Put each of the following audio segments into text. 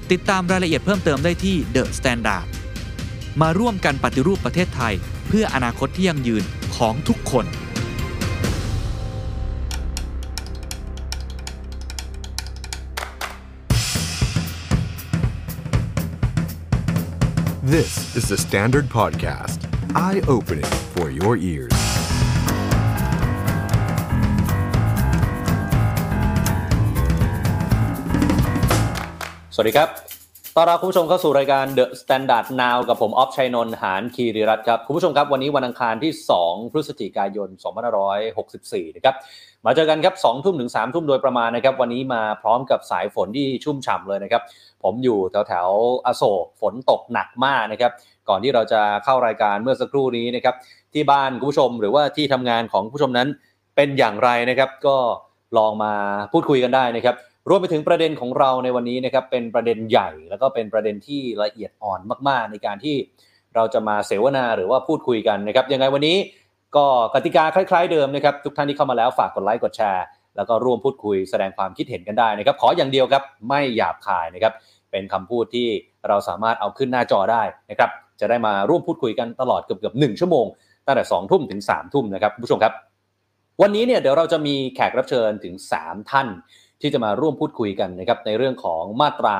ิ ติดตามรายละเอียดเพิ่มเติมได้ที่ The Standard มาร่วมกันปฏิรูปประเทศไทย เพื่ออนาคตที่ยั่งยืนของทุกคน This is the Standard Podcast. Eye opening for your ears.. วัสดีครับต้อนรับคุณผู้ชมเข้าสู่รายการ The Standard Now กับผมออฟชัยนนท์หานคีริรัตครับ คุณผู้ชมครับ วันนี้วันอังคารที่ 2 พฤศจิกายน 2564 นะครับ มาเจอกันครับ2ทุ่มถึง3ทุ่มโดยประมาณนะครับ วันนี้มาพร้อมกับสายฝนที่ชุ่มฉ่ำเลยนะครับ ผมอยู่แถวแถวอโศกฝนตกหนักมากนะครับ ก่อนที่เราจะเข้ารายการเมื่อสักครู่นี้นะครับ ที่บ้านคุณผู้ชมหรือว่าที่ทำงานของผู้ชมนั้นเป็นอย่างไรนะครับ ก็ลองมาพูดคุยกันได้นะครับ รวมไปถึงประเด็นของเราในวันนี้นะครับเป็นประเด็นใหญ่ แล้วก็เป็นประเด็นที่ละเอียดอ่อนมาก ๆ ในการที่เราจะมาเสวนาหรือว่าพูดคุยกันนะครับยังไงวันนี้ก็กติกาคล้าย ๆ เดิมนะครับ ทุกท่านที่เข้ามาแล้วฝากกดไลค์กดแชร์ แล้วก็ร่วมพูดคุยแสดงความคิดเห็นกันได้นะครับ ขออย่างเดียวครับไม่หยาบคายนะครับเป็นคำพูดที่เราสามารถเอาขึ้นหน้าจอได้นะครับจะได้มาร่วมพูดคุยกันตลอดเกือบเกือบหนึ่งชั่วโมงตั้งแต่สองทุ่มถึงสามทุ่มนะครับผู้ชมครับ วันนี้เนี่ยเดี๋ยวเราจะมีแขกรับเชิญถึง 3 ท่าน ที่จะมาร่วมพูดคุยกันนะครับในเรื่องของมาตรา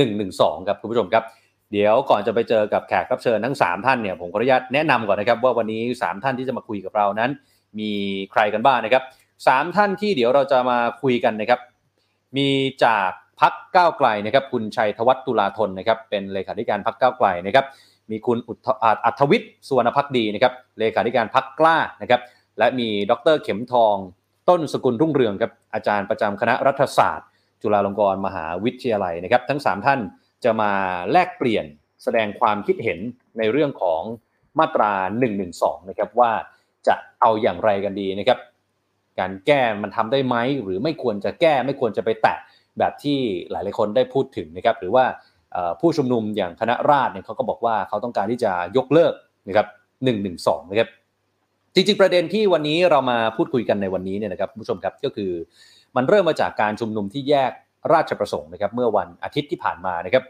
112 ครับคุณผู้ชมครับ เดี๋ยวก่อนจะไปเจอกับแขกรับเชิญทั้ง 3 ท่านเนี่ยผมขออนุญาตแนะนำก่อนนะครับ ว่าวันนี้ 3 ท่านที่จะมาคุยกับเรานั้น มีใครกันบ้างนะครับสามท่านที่เดี๋ยวเราจะมาคุยกันนะครับ มีจากพักก้าวไกลนะครับ คุณชัยธวัฒน์ตุลาธนนะครับ เป็นเลขาธิการพักก้าวไกลนะครับ มีคุณอุทธอ่าอัธวิทย์สุวรรณพักดีนะครับ เลขาธิการพักกล้านะครับ และมีดรเข็มทอง ต้นสกุลรุ่งเรืองครับอาจารย์ประจำคณะรัฐศาสตร์ จุฬาลงกรณ์มหาวิทยาลัยนะครับ ทั้ง 3 ท่านจะมาแลกเปลี่ยนแสดงความคิดเห็นในเรื่องของมาตรา 112 นะครับว่าจะเอาอย่างไรกันดีนะครับ การแก้มันทำได้ไหมหรือไม่ควรจะแก้ไม่ควรจะไปแตะแบบที่หลายๆคนได้พูดถึงนะครับ หรือว่าผู้ชุมนุมอย่างคณะราษฎรเนี่ยเขาก็บอกว่าเขาต้องการที่จะยกเลิกนะครับ112 นะครับ จริงๆ ประเด็นที่วันนี้เรามาพูดคุยกันในวันนี้เนี่ยนะครับคุณผู้ชมครับก็คือมันเริ่มมาจากการชุมนุมที่แยกราชประสงค์นะครับเมื่อวันอาทิตย์ที่ผ่านมานะครับ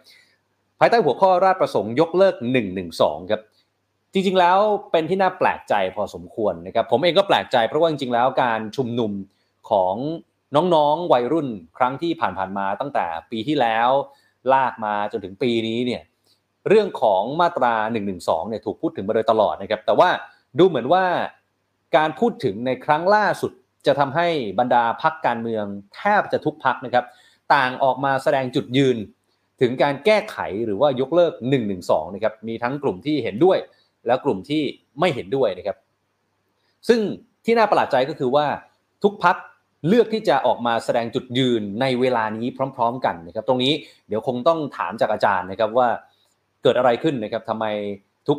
ภายใต้หัวข้อราชประสงค์ยกเลิก 112 ครับจริงๆแล้วเป็นที่น่าแปลกใจพอสมควรนะครับผมเองก็แปลกใจเพราะว่าจริงๆแล้วการชุมนุมของน้องๆวัยรุ่นครั้งที่ผ่านๆมาตั้งแต่ปีที่แล้วลากมาจนถึงปีนี้เนี่ยเรื่องของมาตรา 112 เนี่ยถูกพูดถึงมาโดยตลอดนะครับแต่ว่าดูเหมือนว่า การพูดถึงในครั้งล่าสุดจะทำให้บรรดาพักการเมืองแทบจะทุกพักนะครับ ต่างออกมาแสดงจุดยืน ถึงการแก้ไขหรือว่ายกเลิก 112นะครับมีทั้งกลุ่มที่เห็นด้วย แล้วกลุ่มที่ไม่เห็นด้วยนะครับ ซึ่งที่น่าประหลาดใจก็คือว่าทุกพักเลือกที่จะออกมาแสดงจุดยืนในเวลานี้พร้อม ๆ กันนะครับ ตรงนี้เดี๋ยวคงต้องถามจากอาจารย์นะครับว่าเกิดอะไรขึ้นนะครับทำไม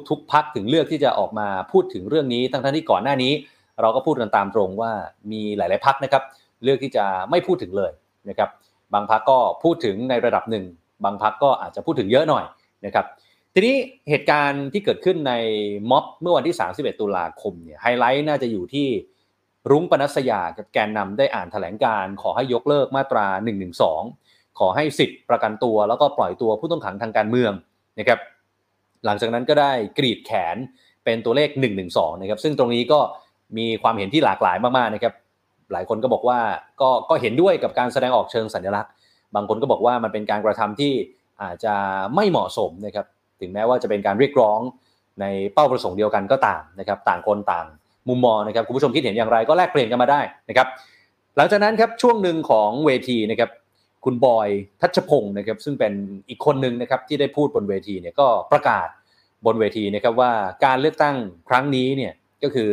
ทุกๆพักถึงเลือกที่จะออกมาพูดถึงเรื่องนี้ ทั้งๆที่ก่อนหน้านี้ เราก็พูดกันตามตรงว่ามีหลาย ๆพักนะครับ เลือกที่จะไม่พูดถึงเลยนะครับ บางพักก็พูดถึงในระดับหนึ่ง บางพักก็อาจจะพูดถึงเยอะหน่อยนะครับ ทีนี้เหตุการณ์ที่เกิดขึ้นในม็อบเมื่อวันที่ 31 ตุลาคมเนี่ยไฮไลท์น่าจะอยู่ที่รุ้งปนัสยากับแกนนำได้อ่านแถลงการ ขอให้ยกเลิกมาตรา 112 ขอให้สิทธิ์ประกันตัว แล้วก็ปล่อยตัวผู้ต้องขังทางการเมืองนะครับ หลังจากนั้นก็ได้กรีดแขนเป็นตัวเลข 112 นะครับ ซึ่งตรงนี้ก็มีความเห็นที่หลากหลายมากๆนะครับ หลายคนก็บอกว่าก็ก็เห็นด้วยกับการแสดงออกเชิงสัญลักษณ์ บางคนก็บอกว่ามันเป็นการกระทำที่อาจจะไม่เหมาะสมนะครับ ถึงแม้ว่าจะเป็นการเรียกร้องในเป้าประสงค์เดียวกันก็ตามนะครับ ต่างคนต่างมุมมองนะครับ คุณผู้ชมคิดเห็นอย่างไรก็แลกเปลี่ยนกันมาได้นะครับ หลังจากนั้นครับช่วงหนึ่งของเวทีนะครับ คุณบอยทัชพงศ์นะครับซึ่งเป็นอีกคนหนึ่งนะครับที่ได้พูดบนเวทีเนี่ยก็ประกาศบนเวทีนะครับว่าการเลือกตั้งครั้งนี้เนี่ยก็คือ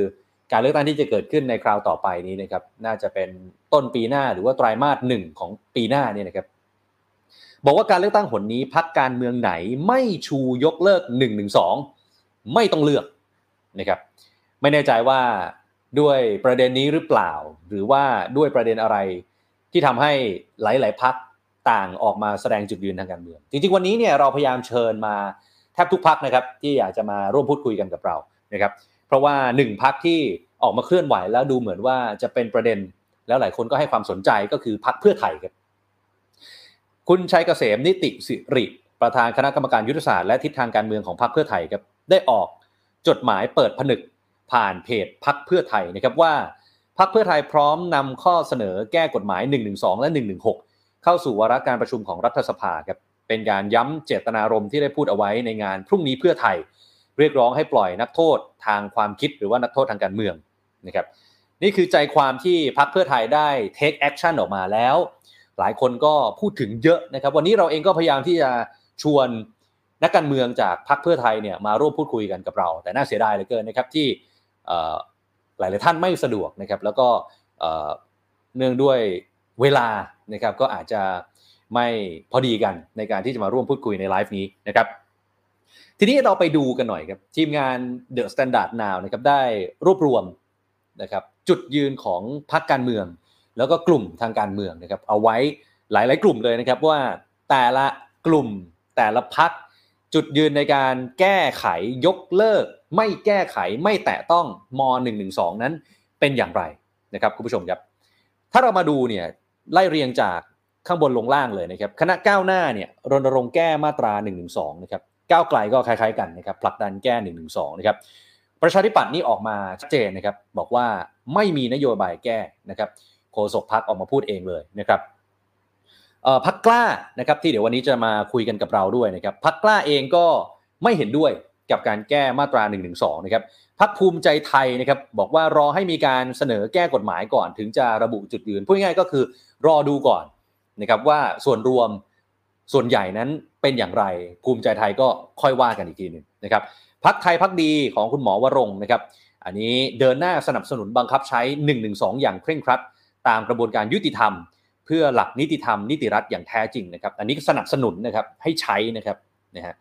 การเลือกตั้งที่จะเกิดขึ้นในคราวต่อไปนี้นะครับน่าจะเป็นต้นปีหน้าหรือว่าไตรามาสหนึ่งของปีหน้าเนี่ยนะครับบอกว่าการเลือกตั้งหนนี้พักการเมืองไหนไม่ชูยกเลิก1นึไม่ต้องเลือกนะครับไม่แน่ใจว่าด้วยประเด็นนี้หรือเปล่า หรือว่าด้วยประเด็นอะไร ที่ทำให้หลาย ๆพักต่างออกมาแสดงจุดยืนทางการเมือง จริง ๆ วันนี้เนี่ยเราพยายามเชิญมาแทบทุกพักนะครับ ที่อยากจะมาร่วมพูดคุยกันกับเรานะครับ เพราะว่าหนึ่งพักที่ออกมาเคลื่อนไหวแล้วดูเหมือนว่าจะเป็นประเด็น แล้วหลายคนก็ให้ความสนใจก็คือพักเพื่อไทยครับคุณชัยเกษมนิติสิริ ประธานคณะกรรมการยุทธศาสตร์และทิศทางการเมืองของพรรคเพื่อไทยครับได้ออกจดหมายเปิดผนึกผ่านเพจพักเพื่อไทยนะครับว่า พักเพื่อไทยพร้อมนำข้อเสนอแก้กฎหมาย 112 และ 116 เข้าสู่วาระการประชุมของรัฐสภาครับเป็นการย้ำเจตนารมณ์ที่ได้พูดเอาไว้ในงานพรุ่งนี้เพื่อไทย เรียกร้องให้ปล่อยนักโทษทางความคิดหรือว่านักโทษทางการเมืองนะครับนี่คือใจความที่พักเพื่อไทยได้ take action ออกมาแล้ว หลายคนก็พูดถึงเยอะนะครับ วันนี้เราเองก็พยายามที่จะชวนนักการเมืองจากพรรคเพื่อไทยเนี่ยมาร่วมพูดคุยกันกับเรา แต่น่าเสียดายเหลือเกินนะครับที่ หลาย ๆ ท่านไม่สะดวกนะครับ แล้วก็เนื่องด้วยเวลานะครับก็อาจจะไม่พอดีกันในการที่จะมาร่วมพูดคุยในไลฟ์นี้นะครับทีนี้เราไปดูกันหน่อยครับ ทีมงาน The Standard Now นะครับได้รวบรวมนะครับจุดยืนของพรรคการเมือง แล้วก็กลุ่มทางการเมืองนะครับเอาไว้หลาย ๆ กลุ่มเลยนะครับว่าแต่ละกลุ่มแต่ละพักจุดยืนในการแก้ไขยกเลิกไม่แก้ไขไม่แตะต้องม .112 นั้นเป็นอย่างไรนะครับคุณผู้ชมครับ ถ้าเรามาดูเนี่ยไล่เรียงจากข้างบนลงล่างเลยนะครับคณะก้าวหน้าเนี่ยรณรงค์แก้มาตรา112นะครับก้าวไกลก็คล้ายๆกันนะครับผลักดันแก้112นะครับประชาธิปัตย์นี่ออกมาชัดเจนนะครับบอกว่าไม่มีนโยบายแก้นะครับโฆษกพักออกมาพูดเองเลยนะครับพักกล้านะครับที่เดี๋ยววันนี้จะมาคุยกันกับเราด้วยนะครับพักกล้าเองก็ไม่เห็นด้วย กับการแก้มาตรา1นึนะครับพักภูมิใจไทยนะครับบอกว่ารอให้มีการเสนอแก้กฎหมายก่อน ถึงจะระบุจุดยืนพูดง่ายก็คือรอดูก่อนนะครับว่าส่วนรวมส่วนใหญ่นั้นเป็นอย่างไร ภูมิใจไทยก็ค่อยว่ากันอีกทีหนึ่งนะครับพักไทยพักดีของคุณหมอวรงนะครับ อันนี้เดินหน้าสนับสนุนบังคับใช้1นึอย่างเคร่งครัด ตามกระบวนการยุติธรรม เพื่อหลักนิติธรรมนิติรัฐอย่างแท้จริงนะครับ อันนี้สนับสนุนนะครับให้ใช้นะครับนะฮะ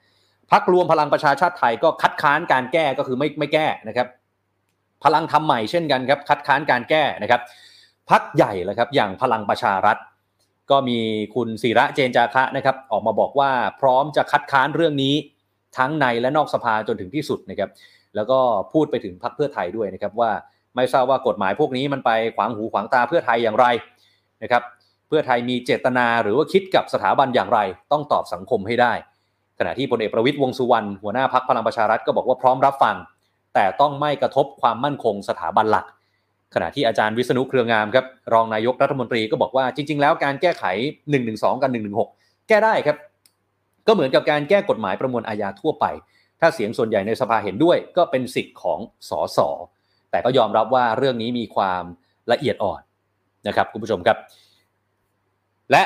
พักรวมพลังประชาชาติไทยก็คัดค้านการแก้ก็คือไม่ไม่แก้นะครับ พลังทำใหม่เช่นกันครับ คัดค้านการแก้นะครับ พักใหญ่เลยครับอย่างพลังประชารัฐ ก็มีคุณศิระเจนจาคะนะครับออกมาบอกว่าพร้อมจะคัดค้านเรื่องนี้ทั้งในและนอกสภาจนถึงที่สุดนะครับ แล้วก็พูดไปถึงพักเพื่อไทยด้วยนะครับว่าไม่ทราบว่ากฎหมายพวกนี้มันไปขวางหูขวางตาเพื่อไทยอย่างไรนะครับ เพื่อไทยมีเจตนาหรือว่าคิดกับสถาบันอย่างไร ต้องตอบสังคมให้ได้ ขณะที่พลเอกประวิตยวงสุวรรณหัวหน้าพักพลังประชารัฐก็บอกว่าพร้อมรับฟัง แต่ต้องไม่กระทบความมั่นคงสถาบันหลัก ขณะที่อาจารย์วิษณุเครืองามครับรองนายกรัฐมนตรีก็บอกว่าจริง ๆ แล้วการแก้ไข1นึกับ 116 แก้ได้ครับ ก็เหมือนกับการแก้กฎหมายประมวลอาญาทั่วไป ถ้าเสียงส่วนใหญ่ในสภาเห็นด้วยก็เป็นสิทธิ์ของสสแต่ก็ยอมรับว่าเรื่องนี้มีความละเอียดอ่อนนะครับคุณผู้ชมครับ และ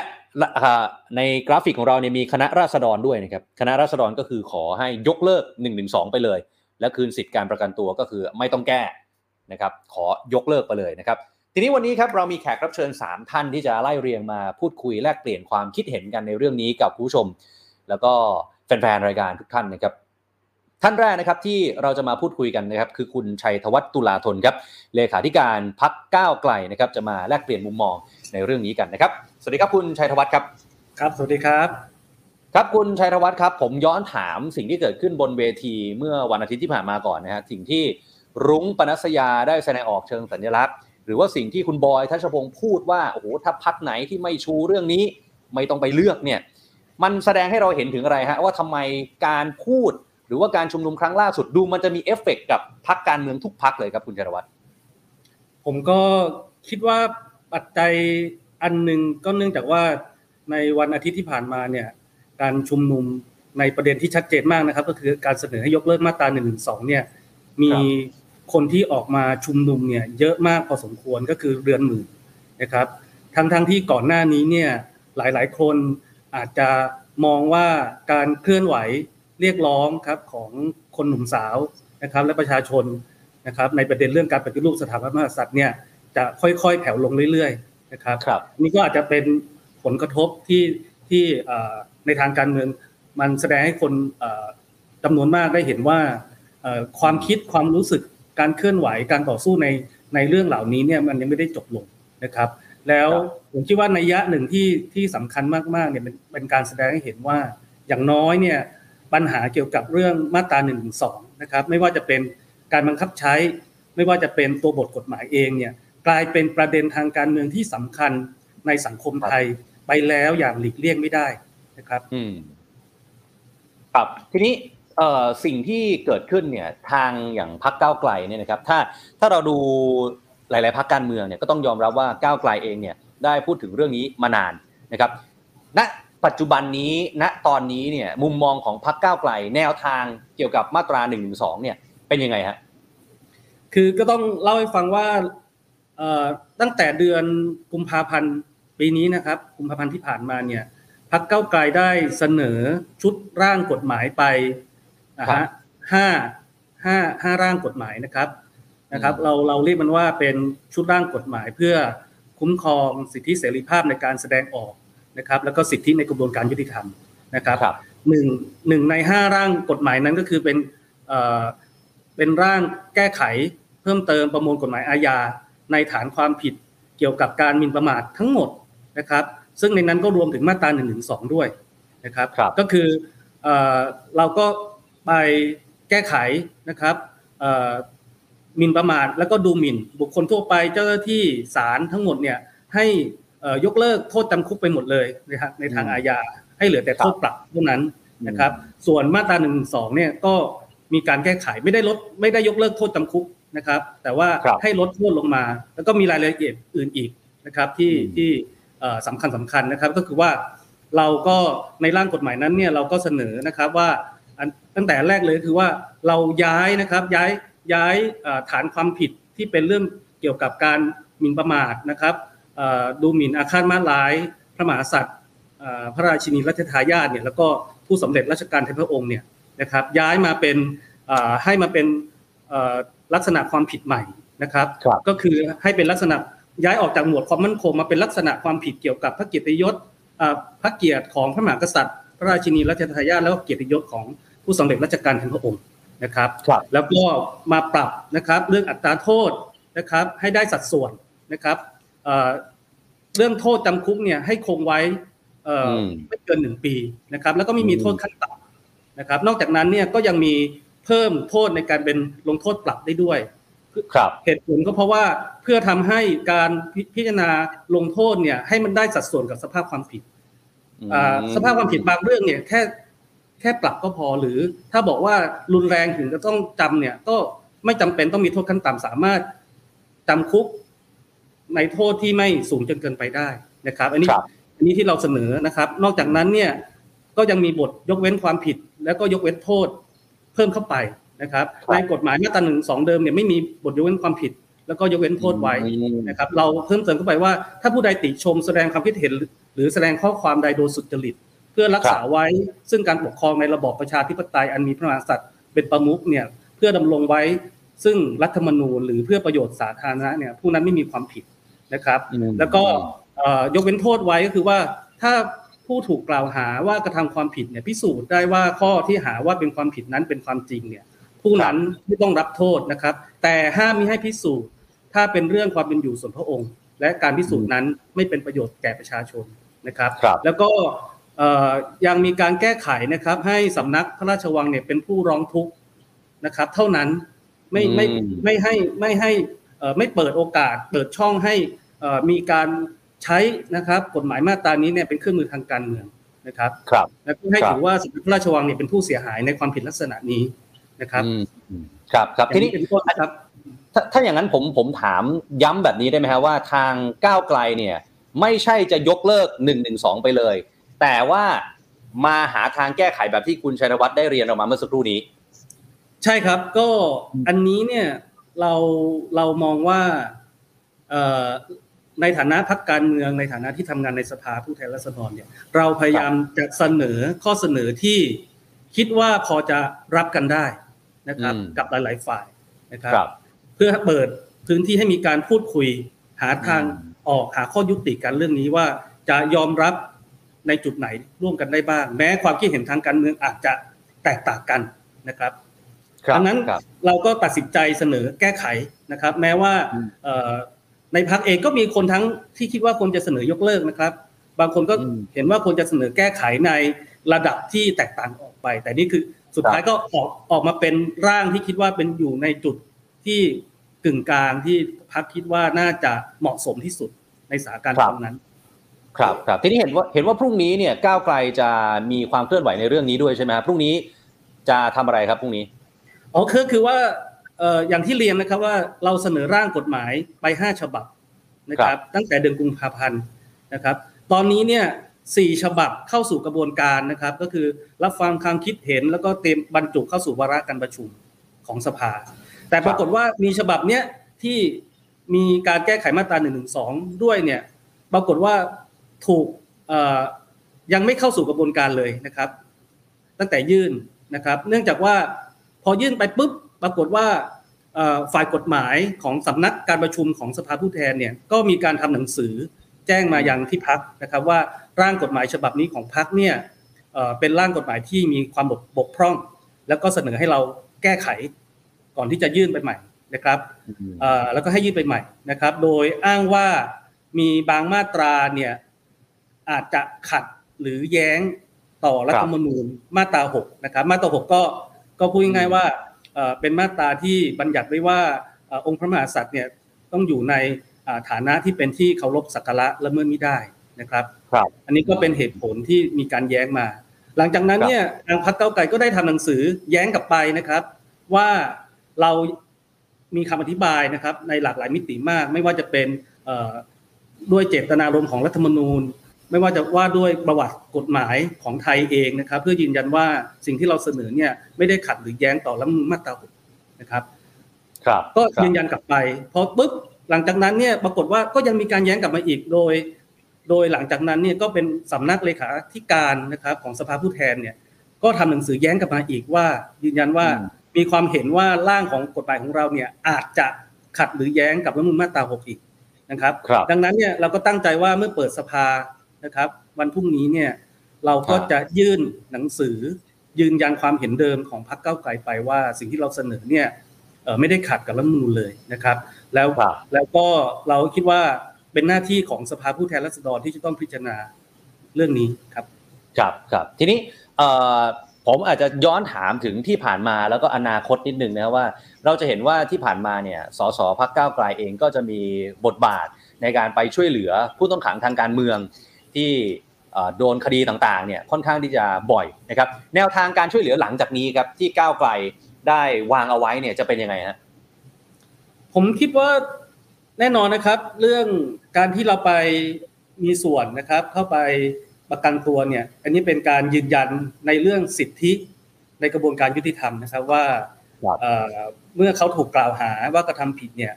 ในกราฟิกของเราเนี่ยมีคณะราษฎรด้วยนะครับคณะราษฎรก็คือขอให้ยกเลิก1นึไปเลย และคืนสิทธิการประกันตัวก็คือไม่ต้องแก้นะครับขอยกเลิกไปเลยนะครับ ทีนี้วันนี้ครับเรามีแขกรับเชิญ 3 ท่านที่จะไล่เรียงมาพูดคุยแลกเปลี่ยนความคิดเห็นกันในเรื่องนี้กับผู้ชม แล้วก็แฟนๆรายการทุกท่านนะครับท่านแรกนะครับที่เราจะมาพูดคุยกันนะครับคือคุณชัยธวัฒน์ตุลาธนครับเลขาธิการพักก้าวไกลนะครับจะมาแลกเปลี่ยนมุมมองในเรื่องนี้กันนะครับ สวัสดีครับคุณชัยธวัฒน์ครับ ครับ สวัสดีครับ ครับคุณชัยธวัฒน์ครับ ผมย้อนถามสิ่งที่เกิดขึ้นบนเวทีเมื่อวันอาทิตย์ที่ผ่านมาก่อนนะฮะสิ่งที่รุ้งปนัสยาได้แสดงออกเชิงสัญลักษณ์ หรือว่าสิ่งที่คุณบอยธัชพงศ์พูดว่าโอ้โหถ้าพรรคไหนที่ไม่ชูเรื่องนี้ ไม่ต้องไปเลือกเนี่ย มันแสดงให้เราเห็นถึงอะไรฮะว่าทำไมการพูดหรือว่าการชุมนุมครั้งล่าสุดดูมันจะมีเอฟเฟกต์กับพรรคการเมืองทุกพรรคเลยครับคุณชัยธวัฒน์ผมก็คิดว่าปัจจัย อันหนึ่งก็เนื่องจากว่าในวันอาทิตย์ที่ผ่านมาเนี่ยการชุมนุมในประเด็นที่ชัดเจนมากนะครับ ก็คือการเสนอให้ยกเลิกมาตรา1นึเนี่ยมีคนที่ออกมาชุมนุมเนี่ยเยอะมากพอสมควรก็คือเรือนหมื่นนะครับ ทั้งทั้งที่ก่อนหน้านี้เนี่ยหลายๆ คนอาจจะมองว่าการเคลื่อนไหวเรียกร้องครับของคนหนุ่มสาวนะครับ และประชาชนนะครับ ในประเด็นเรื่องการปฏิรูปสถาบันพระมหากษัตริย์เนี่ยจะค่อยๆ แผ่วลงเรื่อยๆ นะครับครับนี่ก็อาจจะเป็นผลกระทบที่ที่ในทางการเมืองมันแสดงให้คนจำนวนมากได้เห็นว่าความคิดความรู้สึกการเคลื่อนไหวการต่อสู้ในในเรื่องเหล่านี้เนี่ยมันยังไม่ได้จบลงนะครับ แล้วผมคิดว่าในยะหนึ่งที่ที่สำคัญมากๆเนี่ยเป็นเป็นการแสดงให้เห็นว่าอย่างน้อยเนี่ยปัญหาเกี่ยวกับเรื่องมาตรา1นึนะครับไม่ว่าจะเป็นการบังคับใช้ ไม่ว่าจะเป็นตัวบทกฎหมายเองเนี่ยก ลายเป็นประเด็นทางการเมืองที่สำคัญในสังคมไทยไปแล้วอย่างหลีกเลี่ยงไม่ได้นะครับอืมครับทีนี้เอ่อสิ่งที่เกิดขึ้นเนี่ยทางอย่างพักก้าวไกลเนี่ยนะครับถ้าถ้าเราดูหลาย ๆพักการเมืองเนี่ยก็ต้องยอมรับว่าก้าวไกลเองเนี่ยได้พูดถึงเรื่องนี้มานานนะครับณปัจจุบันนี้ณตอนนี้เนี่ยมุมมองของพักก้าวไกลแนวทางเกี่ยวกับมาตรา1นึเนี่ยเป็นยังไงฮะคือก็ต้องเล่าให้ฟังว่า ตั้งแต่เดือนกุมภาพันธ์ปีนี้นะครับกุมภาพันธ์ที่ผ่านมาเนี่ยพักเก้าไกลได้เสนอชุดร่างกฎหมายไปนะฮะห้าห้าห้าร่างกฎหมายนะครับนะครับ เราเราเรียกมันว่าเป็นชุดร่างกฎหมายเพื่อคุ้มครองสิทธิเสรีภาพในการแสดงออกนะครับ แล้วก็สิทธิในกระบวนการยุติธรรมนะครับหนึ่งหนึ่งในห้าร่างกฎหมายนั้นก็คือเป็นเอ่อเป็นร่างแก้ไขเพิ่มเติมประมวลกฎหมายอาญา ในฐานความผิดเกี่ยวกับการหมิ่นประมาททั้งหมดนะครับ ซึ่งในนั้นก็รวมถึงมาตรา1นึด้วยนะครับรบก็คือเราก็ไปแก้ไขนะครับหมิ่นประมาทแล้วก็ดูหมิ่น บุคคลทั่วไปเจ้าหน้าที่ศาลทั้งหมดเนี่ยให้ยกเลิกโทษจำคุกไปหมดเลยนะครับในทางอาญาให้เหลือแต่โทษปรับเท่านั้นนะครับ ส่วนมาตราหนึ่งสองเนี่ยก็มีการแก้ไขไม่ได้ลดไม่ได้ยกเลิกโทษจำคุก นะครับ แต่ว่าให้ลดโทษลงมา แล้วก็มีรายละเอียดอื่นอีกนะครับที่ที่สำคัญสำคัญนะครับก็คือว่าเราก็ในร่างกฎหมายนั้นเนี่ยเราก็เสนอนะครับว่าตั้งแต่แรกเลยคือว่าเราย้ายนะครับย้ายย้ายฐานความผิดที่เป็นเรื่องเกี่ยวกับการหมิ่นประมาทนะครับดูหมิ่นอาฆาตมาร้าย พระมหากษัตริย์พระราชินีรัชทายาทเนี่ยแล้วก็ผู้สำเร็จราชการแทนพระองค์เนี่ยนะครับย้ายมาเป็นให้มาเป็น ลักษณะความผิดใหม่นะครับ ก็คือให้เป็นลักษณะย้ายออกจากหมวดความมั่นคงมาเป็นลักษณะความผิดเกี่ยวกับพระเกียรติยศพระเกียรติของพระมหากษัตริย์ พระราชินีรัชทายาทแล้วก็เกียรติยศของผู้สำเร็จราชการแทนพระองค์นะครับ แล้วก็มาปรับนะครับเรื่องอัตราโทษนะครับให้ได้สัดส่วนนะครับเรื่องโทษจำคุกเนี่ยให้คงไว้ไม่เกินหนึ่งปีนะครับ แล้วก็ไม่มีโทษขั้นต่ำนะครับ นอกจากนั้นเนี่ยก็ยังมี เพิ่มโทษในการเป็นลงโทษปรับได้ด้วยเหตุผลก็เพราะว่าเพื่อทำให้การพิจารณาลงโทษเนี่ย ให้มันได้สัดส่วนกับสภาพความผิดสภาพความผิดบางเรื่องเนี่ยแค่แค่ปรับก็พอหรือถ้าบอกว่ารุนแรงถึงจะต้องจำเนี่ย ก็ไม่จำเป็นต้องมีโทษขั้นต่ำสามารถจำคุกในโทษที่ไม่สูงจนเกินไปได้นะครับ อันนี้อันนี้ที่เราเสนอนะครับ นอกจากนั้นเนี่ยก็ยังมีบทยกเว้นความผิด แล้วก็ยกเว้นโทษเพิ่มเข้าไปนะครับในกฎหมายมาตราหนึ่งสองเดิมเนี่ยไม่มีบทยกเว้นความผิด แล้วก็ยกเว้นโทษไว้นะครับเราเพิ่มเติมเข้าไปว่า ถ้าผู้ใดติชมแสดงความคิดเห็น หรือแสดงข้อความใดโดยสุจริต เพื่อรักษาไว้ ซึ่งการปกครองในระบอบประชาธิปไตยอันมีพระมหากษัตริย์เป็นประมุขเนี่ยพื่อดำรงไว้ ซึ่งรัฐธรรมนูญหรือเพื่อประโยชน์สาธารณะเนี่ยผู้นั้นไม่มีความผิดนะครับ แล้วก็ยกเว้นโทษไว้ก็คือว่าถ้า ผู้ถูกกล่าวหาว่ากระทำความผิดเนี่ยพิสูจน์ได้ว่าข้อที่หาว่าเป็นความผิดนั้นเป็นความจริงเนี่ยผู้นั้นไม่ต้องรับโทษนะครับ แต่ห้ามมิให้พิสูจน์ ถ้าเป็นเรื่องความเป็นอยู่ส่วนพระองค์ และการพิสูจน์นั้นไม่เป็นประโยชน์แก่ประชาชนนะครับแล้วก็ยังมีการแก้ไขนะครับ ให้สำนักพระราชวังเนี่ยเป็นผู้ร้องทุกข์นะครับ เท่านั้นไม่ไม่ไม่ให้ไม่ให้ไม่เปิดโอกาสเปิดช่องให้มีการ ใช้นะครับกฎหมายมาตรานี้เนี่ยเป็นเครื่องมือทางการเมืองนะครับครับและให้ถือว่าสมเด็จพระราชวังเนี่ยเป็นผู้เสียหายในความผิดลักษณะนี้นะครับครับครับทีนี้ครับถ้าอย่างนั้นผมผมถามย้ำแบบนี้ได้ไหมครับว่าทางก้าวไกลเนี่ยไม่ใช่จะยกเลิกหนึ่งหนึ่งสองไปเลย แต่ว่ามาหาทางแก้ไขแบบที่คุณชัยวัฒน์ได้เรียนออกมาเมื่อสักครู่นี้ ใช่ครับก็อันนี้เนี่ยเราเรามองว่า ในฐานะพักการเมืองในฐานะที่ทำงานในสภาผู้แทนราษฎรเนี่ย เราพยายามจะเสนอข้อเสนอที่คิดว่าพอจะรับกันได้นะครับ กับหลาย ๆ ฝ่ายนะครับ เพื่อเปิดพื้นที่ให้มีการพูดคุยหาทางออกหาข้อยุติกันเรื่องนี้ว่าจะยอมรับในจุดไหนร่วมกันได้บ้าง แม้ความคิดเห็นทางการเมืองอาจจะแตกต่างกันนะครับดังนั้นเราก็ตัดสินใจเสนอแก้ไขนะครับ แม้ว่า ในพักเองก็มีคนทั้งที่คิดว่าควรจะเสนอยกเลิกนะครับ บางคนก็เห็นว่าควรจะเสนอแก้ไขในระดับที่แตกต่างออกไป แต่นี่คือสุดท้ายก็ออกออกมาเป็นร่างที่คิดว่าเป็นอยู่ในจุดที่กึ่งกลางที่พักคิดว่าน่าจะเหมาะสมที่สุดในสถานการณ์ตรงนั้น ครับครับทีนี้เห็นว่าเห็นว่าพรุ่งนี้เนี่ยก้าวไกลจะมีความเคลื่อนไหวในเรื่องนี้ด้วยใช่ไหมพรุ่งนี้จะทำอะไรครับพรุ่งนี้อ๋อคือคือว่า อย่างที่เรียนนะครับว่าเราเสนอร่างกฎหมายไปห้าฉบับนะครับ ตั้งแต่เดือนกุมภาพันธ์นะครับ ตอนนี้เนี่ยสี่ฉบับเข้าสู่กระบวนการนะครับ ก็คือรับฟังความคิดเห็นแล้วก็เต็มบรรจุเข้าสู่วาระการประชุมของสภา แต่ปรากฏว่ามีฉบับเนี้ยที่มีการแก้ไขมาตราหนึ่งหนึ่งสองด้วยเนี่ยปรากฏว่าถูกยังไม่เข้าสู่กระบวนการเลยนะครับ ตั้งแต่ยื่นนะครับ เนื่องจากว่าพอยื่นไปปุ๊บ ปรากฏว่าฝ่ายกฎหมายของสำนักการประชุมของสภาผู้แทนเนี่ยก็มีการทำหนังสือแจ้งมายังที่พักนะครับว่าร่างกฎหมายฉบับนี้ของพักเนี่ยเป็นร่างกฎหมายที่มีความบกพร่อง แล้วก็เสนอให้เราแก้ไขก่อนที่จะยื่นไปใหม่นะครับแล้วก็ให้ยื่นไปใหม่นะครับ โดยอ้างว่ามีบางมาตราเนี่ยอาจจะขัดหรือแย้งต่อรัฐธรรมนูญมาตรา 6 นะครับ มาตรา 6 ก็ก็พูดง่ายๆว่า เป็นมาตราที่บัญญัติไว้ว่าองค์พระมหากษัตริย์เนี่ยต้องอยู่ในฐานะที่เป็นที่เคารพสักการะละเมิดไม่ได้นะครับครับ อันนี้ก็เป็นเหตุผลที่มีการแย้งมา หลังจากนั้นเนี่ยทางพรรคเก้าไกลก็ได้ทำหนังสือแย้งกลับไปนะครับ ว่าเรามีคำอธิบายนะครับในหลากหลายมิติมาก ไม่ว่าจะเป็นด้วยเจตนารมณ์ของรัฐธรรมนูญ ไม่ว่าจะว่าด้วยประวัติกฎหมายของไทยเองนะครับ เพื่อยืนยันว่าสิ่งที่เราเสนอเนี่ยไม่ได้ขัดหรือแย้งต่อรัฐมนูลมาตราหกนะครับ ครับก็ยืนยันกลับไปพอปุ๊บหลังจากนั้นเนี่ยปรากฏว่าก็ยังมีการแย้งกลับมาอีกโดย โดยหลังจากนั้นเนี่ยก็เป็นสำนักเลขาธิการนะครับของสภาผู้แทนเนี่ยก็ทำหนังสือแย้งกลับมาอีกว่า ยืนยันว่ามีความเห็นว่าร่างของกฎหมายของเราเนี่ยอาจจะขัดหรือแย้งกับรัฐมนูลมาตราหกอีกนะครับ ดังนั้นเนี่ยเราก็ตั้งใจว่าเมื่อเปิดสภา นะครับ วันพรุ่งนี้เนี่ยเราก็จะยื่นหนังสือยืนยันความเห็นเดิมของพรรคเก้าไกลไปว่า สิ่งที่เราเสนอเนี่ยไม่ได้ขัดกับรัฐมนูลเลยนะครับ แล้วแล้วก็เราคิดว่าเป็นหน้าที่ของสภาผู้แทนราษฎรที่จะต้องพิจารณาเรื่องนี้ครับครับครับทีนี้ผมอาจจะย้อนถามถึงที่ผ่านมาแล้วก็อนาคตนิดนึงนะว่า เราจะเห็นว่าที่ผ่านมาเนี่ยสสพักเก้าไกลเองก็จะมีบทบาทในการไปช่วยเหลือผู้ต้องขังทางการเมือง ที่โดนคดีต่างๆเนี่ยค่อนข้างที่จะบ่อยนะครับแนวทางการช่วยเหลือหลังจากนี้ครับที่ก้าวไกลได้วางเอาไว้เนี่ยจะเป็นยังไงฮะผมคิดว่าแน่นอนนะครับ เรื่องการที่เราไปมีส่วนนะครับเข้าไปประกันตัวเนี่ยอันนี้เป็นการยืนยันในเรื่องสิทธิในกระบวนการยุติธรรมนะครับว่าเมื่อเขาถูกกล่าวหาว่ากระทำผิดเนี่ย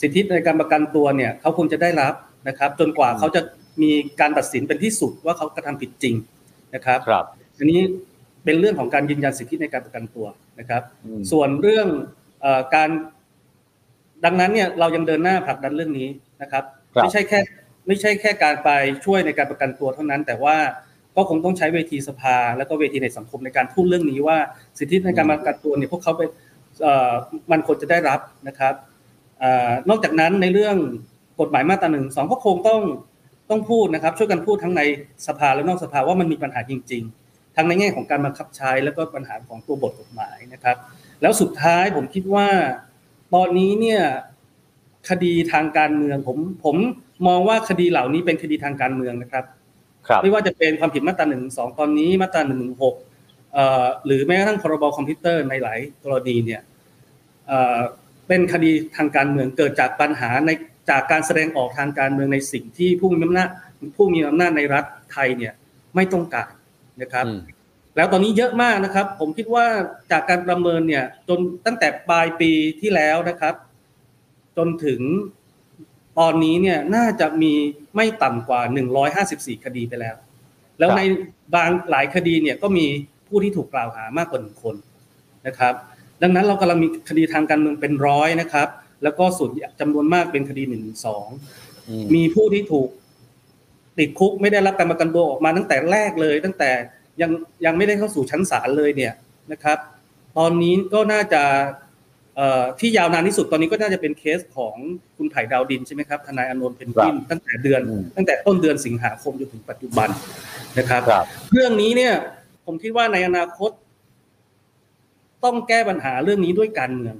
สิทธิในการประกันตัวเนี่ยเขาควรจะได้รับนะครับ จนกว่าเขาจะ มีการตัดสินเป็นที่สุดว่าเขากระทำผิดจริงนะครับครับอันนี้เป็นเรื่องของการยืนยันสิทธิในการประกันตัวนะครับอืมส่วนเรื่องเออการดังนั้นเนี่ยเรายังเดินหน้าผลักดันเรื่องนี้นะครับครับไม่ใช่แค่ไม่ใช่แค่การไปช่วยในการประกันตัวเท่านั้น แต่ว่าก็คงต้องใช้เวทีสภา แล้วก็เวทีในสังคมในการพูดเรื่องนี้ว่าสิทธิในการประกันตัวเนี่ยพวกเขาเป็นเอ่อมันควรจะได้รับนะครับเอ่อนอกจากนั้นในเรื่องกฎหมายมาตราหนึ่งสองก็คงต้อง ต้องพูดนะครับ ช่วยกันพูดทั้งในสภาและนอกสภาว่ามันมีปัญหาจริง ๆ ทั้งในแง่ของการบังคับใช้ แล้วก็ปัญหาของตัวบทกฎหมายนะครับ แล้วสุดท้ายผมคิดว่า ตอนนี้เนี่ยคดีทางการเมืองผมผมมองว่าคดีเหล่านี้เป็นคดีทางการเมืองนะครับครับไม่ว่าจะเป็นความผิดมาตราหนึ่งสองตอนนี้มาตราหนึ่งหนึ่งหกหรือแม้กระทั่งพรบคอมพิวเตอร์ในหลายกรณีเนี่ยเอ่อเป็นคดีทางการเมืองเกิดจากปัญหาใน จากการแสดงออกทางการเมืองในสิ่งที่ผู้มีอำนาจผู้มีอำนาจในรัฐไทยเนี่ยไม่ต้องการนะครับอืมแล้วตอนนี้เยอะมากนะครับ ผมคิดว่าจากการประเมินเนี่ยจนตั้งแต่ปลายปีที่แล้วนะครับ จนถึงตอนนี้เนี่ยน่าจะมีไม่ต่ำกว่า 154 คดีไปแล้ว แล้วครับในบางหลายคดีเนี่ยก็มีผู้ที่ถูกกล่าวหามากกว่าหนึ่งคนนะครับ ดังนั้นเรากำลังมีคดีทางการเมืองเป็นร้อยนะครับ แล้วก็ส่วนจำนวนมากเป็นคดีหนึ่งสองอืมมีผู้ที่ถูกติดคุกไม่ได้รับการประกันตัวออกมาตั้งแต่แรกเลย ตั้งแต่ยังยังไม่ได้เข้าสู่ชั้นศาลเลยเนี่ยนะครับ ตอนนี้ก็น่าจะเอ่อที่ยาวนานที่สุดตอนนี้ก็น่าจะเป็นเคสของคุณไผ่ดาวดินใช่ไหมครับทนายอานนท์เพนกวินตั้งแต่เดือนอืมตั้งแต่ต้นเดือนสิงหาคมจนถึงปัจจุบันนะครับครับ เรื่องนี้เนี่ย ผมคิดว่าในอนาคต ต้องแก้ปัญหาเรื่องนี้ด้วยการเมือง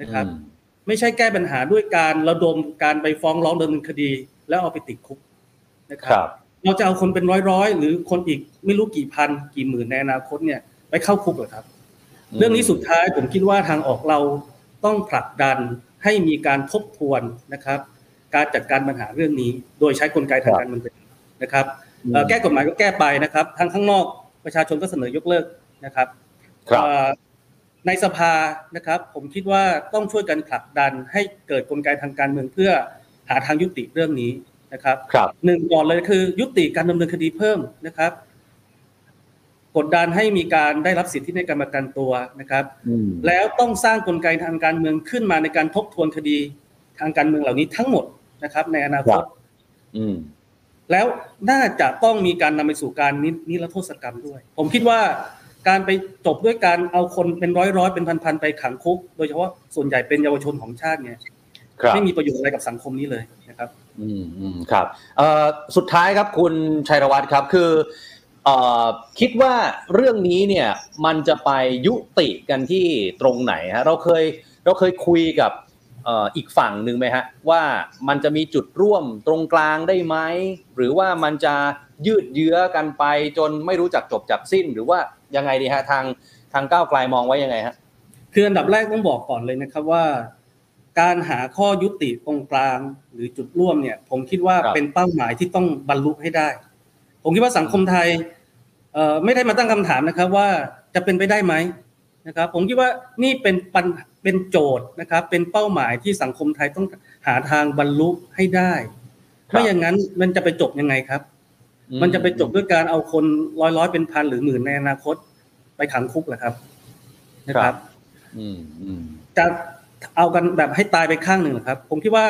นะครับอืม ไม่ใช่แก้ปัญหาด้วยการระดมการไปฟ้องร้องดำเนินคดี แล้วเอาไปติดคุกนะคครับรับ เราจะเอาคนเป็นร้อยๆ หรือคนอีกไม่รู้กี่พันกี่หมื่นในอนาคตเนี่ยไปเข้าคุกเหรอครับ เรื่องนี้สุดท้ายผมคิดว่าทางออกเราต้องผลักดันให้มีการทบทวนนะครับ การจัดการปัญหาเรื่องนี้ โดยใช้กลไกทางการเมืองเป็นนะครับเอ่อแก้กฎหมายก็แก้ไปนะครับทางข้างนอกประชาชนก็เสนอยกเลิกนะครับครับเอ่อ ในสภานะครับ ผมคิดว่าต้องช่วยกันผลักดันให้เกิดกลไกทางการเมืองเพื่อหาทางยุติเรื่องนี้นะครับครับหนึ่งก่อนเลยคือยุติการดำเนินคดีเพิ่มนะครับ กดดันให้มีการได้รับสิทธิในการประกันตัวนะครับอืมแล้วต้องสร้างกลไกทางการเมืองขึ้นมาในการทบทวนคดีทางการเมืองเหล่านี้ทั้งหมดนะครับ ในอนาคตอืมแล้วน่าจะต้องมีการนำไปสู่การนินิรโทษกรรมด้วย ผมคิดว่า การไปจบด้วยการเอาคนเป็นร้อยร้อยๆเป็นพันๆไปขังคุก โดยเฉพาะส่วนใหญ่เป็นเยาวชนของชาติเนี่ยครับไม่มีประโยชน์อะไรกับสังคมนี้เลยนะครับ อืมอืมครับเอ่อสุดท้ายครับคุณชัยรวัตรครับคือเอ่อคิดว่าเรื่องนี้เนี่ยมันจะไปยุติกันที่ตรงไหนฮะเราเคยเราเคยคุยกับเอ่ออีกฝั่งหนึ่งไหมฮะว่ามันจะมีจุดร่วมตรงกลางได้ไหมหรือว่ามันจะยืดเยื้อกันไปจนไม่รู้จักจบจักสิ้น หรือว่ายังไงดีฮะทางทางก้าวไกลมองไว้ยังไงฮะคืออันดับแรกต้องบอกก่อนเลยนะครับว่า การหาข้อยุติตรงกลางหรือจุดร่วมเนี่ย ผมคิดว่าครับเป็นเป้าหมายที่ต้องบรรลุให้ได้ ผมคิดว่าสังคมไทยเอ่อไม่ได้มาตั้งคำถามนะครับว่าจะเป็นไปได้ไหมนะครับ ผมคิดว่านี่เป็นปัญ เป็นโจทย์นะครับ เป็นเป้าหมายที่สังคมไทยต้องหาทางบรรลุให้ได้ครับไม่อย่างนั้นมันจะไปจบยังไงครับ มันจะไปจบด้วยการเอาคนร้อยร้อยๆเป็นพันหรือหมื่นในอนาคต ไปขังคุกเหรอครับ นะครับอืมอืมจะเอากันแบบให้ตายไปข้างหนึ่งเหรอครับ ผมคิดว่า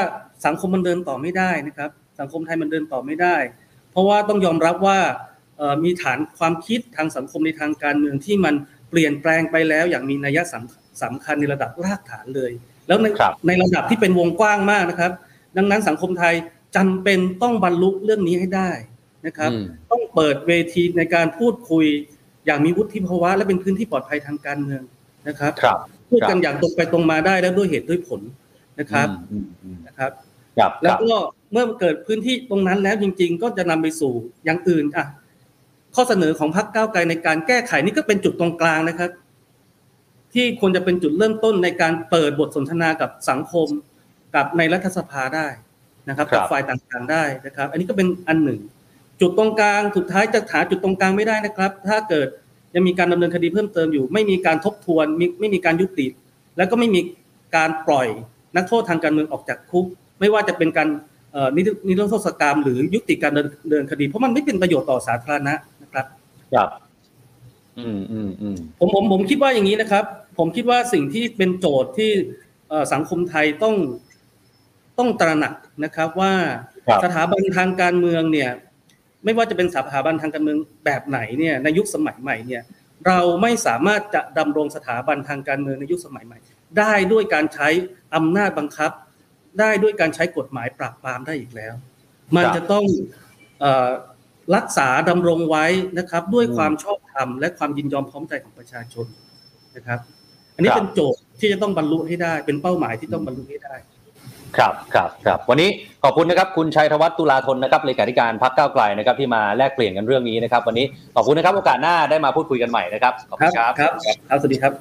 สังคมมันเดินต่อไม่ได้นะครับ สังคมไทยมันเดินต่อไม่ได้ เพราะว่าต้องยอมรับว่าเอ่อมีฐานความคิดทางสังคมในทางการเมืองที่มันเปลี่ยนแปลงไปแล้วอย่างมีนัยสำ สำคัญในระดับรากฐานเลย แล้วในครับในระดับที่เป็นวงกว้างมากนะครับ ดังนั้นสังคมไทยจำเป็นต้องบรรลุเรื่องนี้ให้ได้นะครับอืมต้องเปิดเวทีในการพูดคุยอย่างมีวุฒิภาวะ และเป็นพื้นที่ปลอดภัยทางการเมืองนะครับครับพูดกันอย่างตรงไปตรงมาได้และด้วยเหตุด้วยผลนะครับอืมอืมนะครับครับแล้วก็เมื่อเกิดพื้นที่ตรงนั้นแล้วจริง ๆ ก็จะนำไปสู่อย่างอื่นอะข้อเสนอของพรรคก้าวไกลในการแก้ไขนี่ก็เป็นจุดตรงกลางนะครับ ที่ควรจะเป็นจุดเริ่มต้นในการเปิดบทสนทนากับสังคม กับในรัฐสภาได้นะครับครับกับฝ่ายต่างๆได้นะครับ อันนี้ก็เป็นอันหนึ่ง จุดตรงกลางสุดท้ายจะหาจุดตรงกลางไม่ได้นะครับ ถ้าเกิดยังมีการดำเนินคดีเพิ่มเติมอยู่ ไม่มีการทบทวนมีไม่มีการยุติ แล้วก็ไม่มีการปล่อยนักโทษทางการเมืองออกจากคุก ไม่ว่าจะเป็นการเอ่อนิรนิรโทษกรรม หรือยุติการเดินเดินคดี เพราะมันไม่เป็นประโยชน์ต่อสาธารณะนะครับ ครับ อืมอืมอืมผมผมผมคิดว่าอย่างนี้นะครับ ผมคิดว่าสิ่งที่เป็นโจทย์ที่เอ่อสังคมไทยต้องต้องตระหนักนะครับว่าครับสถาบันทางการเมืองเนี่ยไม่ว่าจะเป็นสถาบันทางการเมืองแบบไหนเนี่ยในยุคสมัยใหม่เนี่ยเราไม่สามารถจะดำรงสถาบันทางการเมืองในยุคสมัยใหม่ ได้ด้วยการใช้อำนาจบังคับ ได้ด้วยการใช้กฎหมายปราบปรามได้อีกแล้ว มันจะต้องเอ่อรักษาดำรงไว้นะครับ ด้วยความชอบธรรมและความยินยอมพร้อมใจของประชาชนนะครับ อันนี้ครับเป็นโจทย์ที่จะต้องบรรลุให้ได้ เป็นเป้าหมายที่ต้องบรรลุให้ได้ ครับครับครับวันนี้ขอบคุณนะครับคุณชัยธวัฒน์ตุลาธนนะครับเลขาธิการพรรคก้าวไกลนะครับที่มาแลกเปลี่ยนกันเรื่องนี้นะครับ วันนี้ขอบคุณนะครับโอกาสหน้าได้มาพูดคุยกันใหม่นะครับขอบคุณครับครับครับสวัสดีครับ